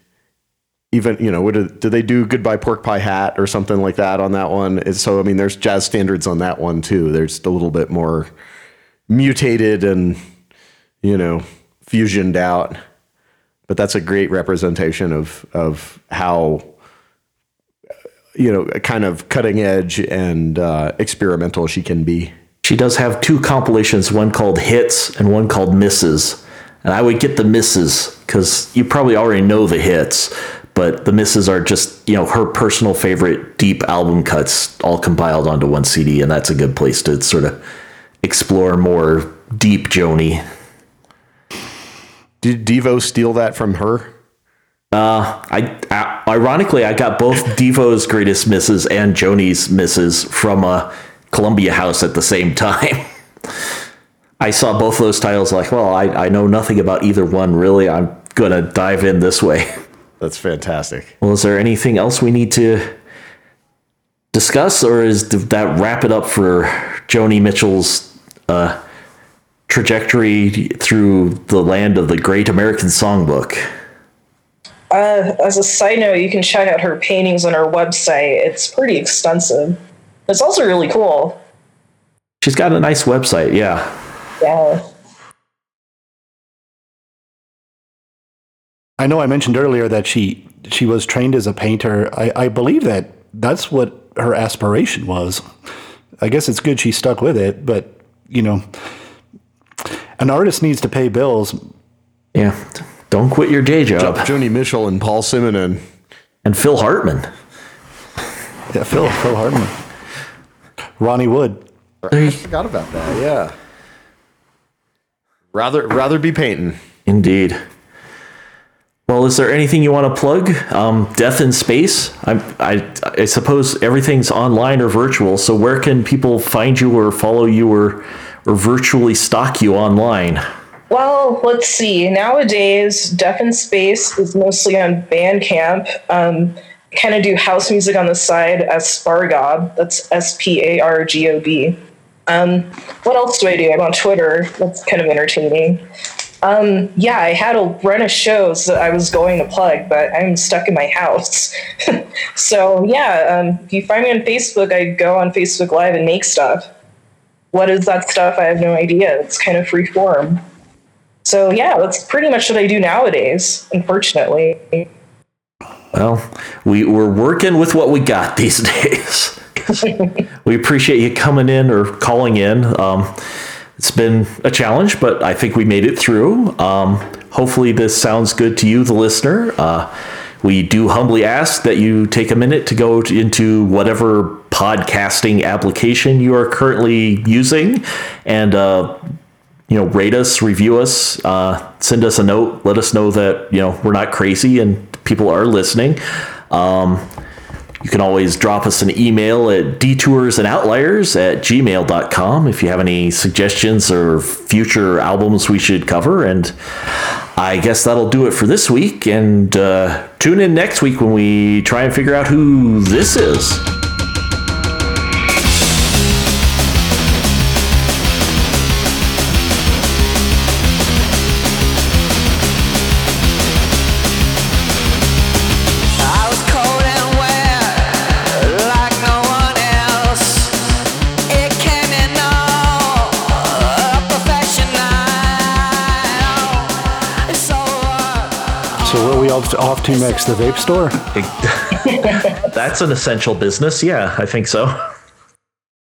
even you know what did, did they do goodbye pork pie hat or something like that on that one? So i mean there's jazz standards on that one too. There's a little bit more mutated and you know fusioned out. But that's a great representation of of how you know kind of cutting edge and uh, experimental she can be. She does have two compilations one called hits and one called misses and I would get the misses because you probably already know the hits, but the misses are just you know her personal favorite deep album cuts all compiled onto one CD, and that's a good place to sort of explore more deep Joni. Did Devo steal that from her? Uh, I, I ironically I got both Devo's greatest misses and Joni's misses from a Columbia House at the same [LAUGHS] time. I saw both of those titles like, well, I, I know nothing about either one really. I'm gonna dive in this way. [LAUGHS] That's fantastic. Well, is there anything else we need to discuss, or is that wrap it up for Joni Mitchell's uh, trajectory through the land of the Great American Songbook? Uh, as a side note, you can check out her paintings on her website. It's pretty extensive. It's also really cool. She's got a nice website, yeah. Yeah. I know I mentioned earlier that she she was trained as a painter. I, I believe that that's what her aspiration was. I guess it's good she stuck with it, but you know, an artist needs to pay bills. Yeah, don't quit your day job. Joni Mitchell and Paul Simonon and Phil Hartman. Yeah, Phil Phil Hartman, Ronnie Wood. I forgot about that. Yeah. Rather rather be painting. Indeed. Well, is there anything you want to plug? Um, Death in Space. I, I, I suppose everything's online or virtual. So where can people find you or follow you or or virtually stalk you online? Well, let's see. Nowadays, Death in Space is mostly on Bandcamp. Um, kind of do house music on the side as Spargob. That's S P A R G O B. Um, what else do I do? I'm on Twitter. That's kind of entertaining. Um, yeah, I had a run of shows that I was going to plug, but I'm stuck in my house. [LAUGHS] so yeah, um, if you find me on Facebook, I go on Facebook Live and make stuff. What is that stuff? I have no idea. It's kind of free form. So yeah, that's pretty much what I do nowadays, unfortunately. Well, we, we're working with what we got these [LAUGHS] days. We appreciate you coming in or calling in. Um, it's been a challenge, but I think we made it through. Um, hopefully, this sounds good to you, the listener. Uh, we do humbly ask that you take a minute to go to, into whatever podcasting application you are currently using and uh, you know rate us review us uh, send us a note let us know that you know we're not crazy and people are listening um, you can always drop us an email at detours and outliers at gmail.com if you have any suggestions or future albums we should cover. And I guess that'll do it for this week. And uh, tune in next week when we try and figure out who this is. Off to next? The vape store? [LAUGHS] That's an essential business. Yeah, I think so.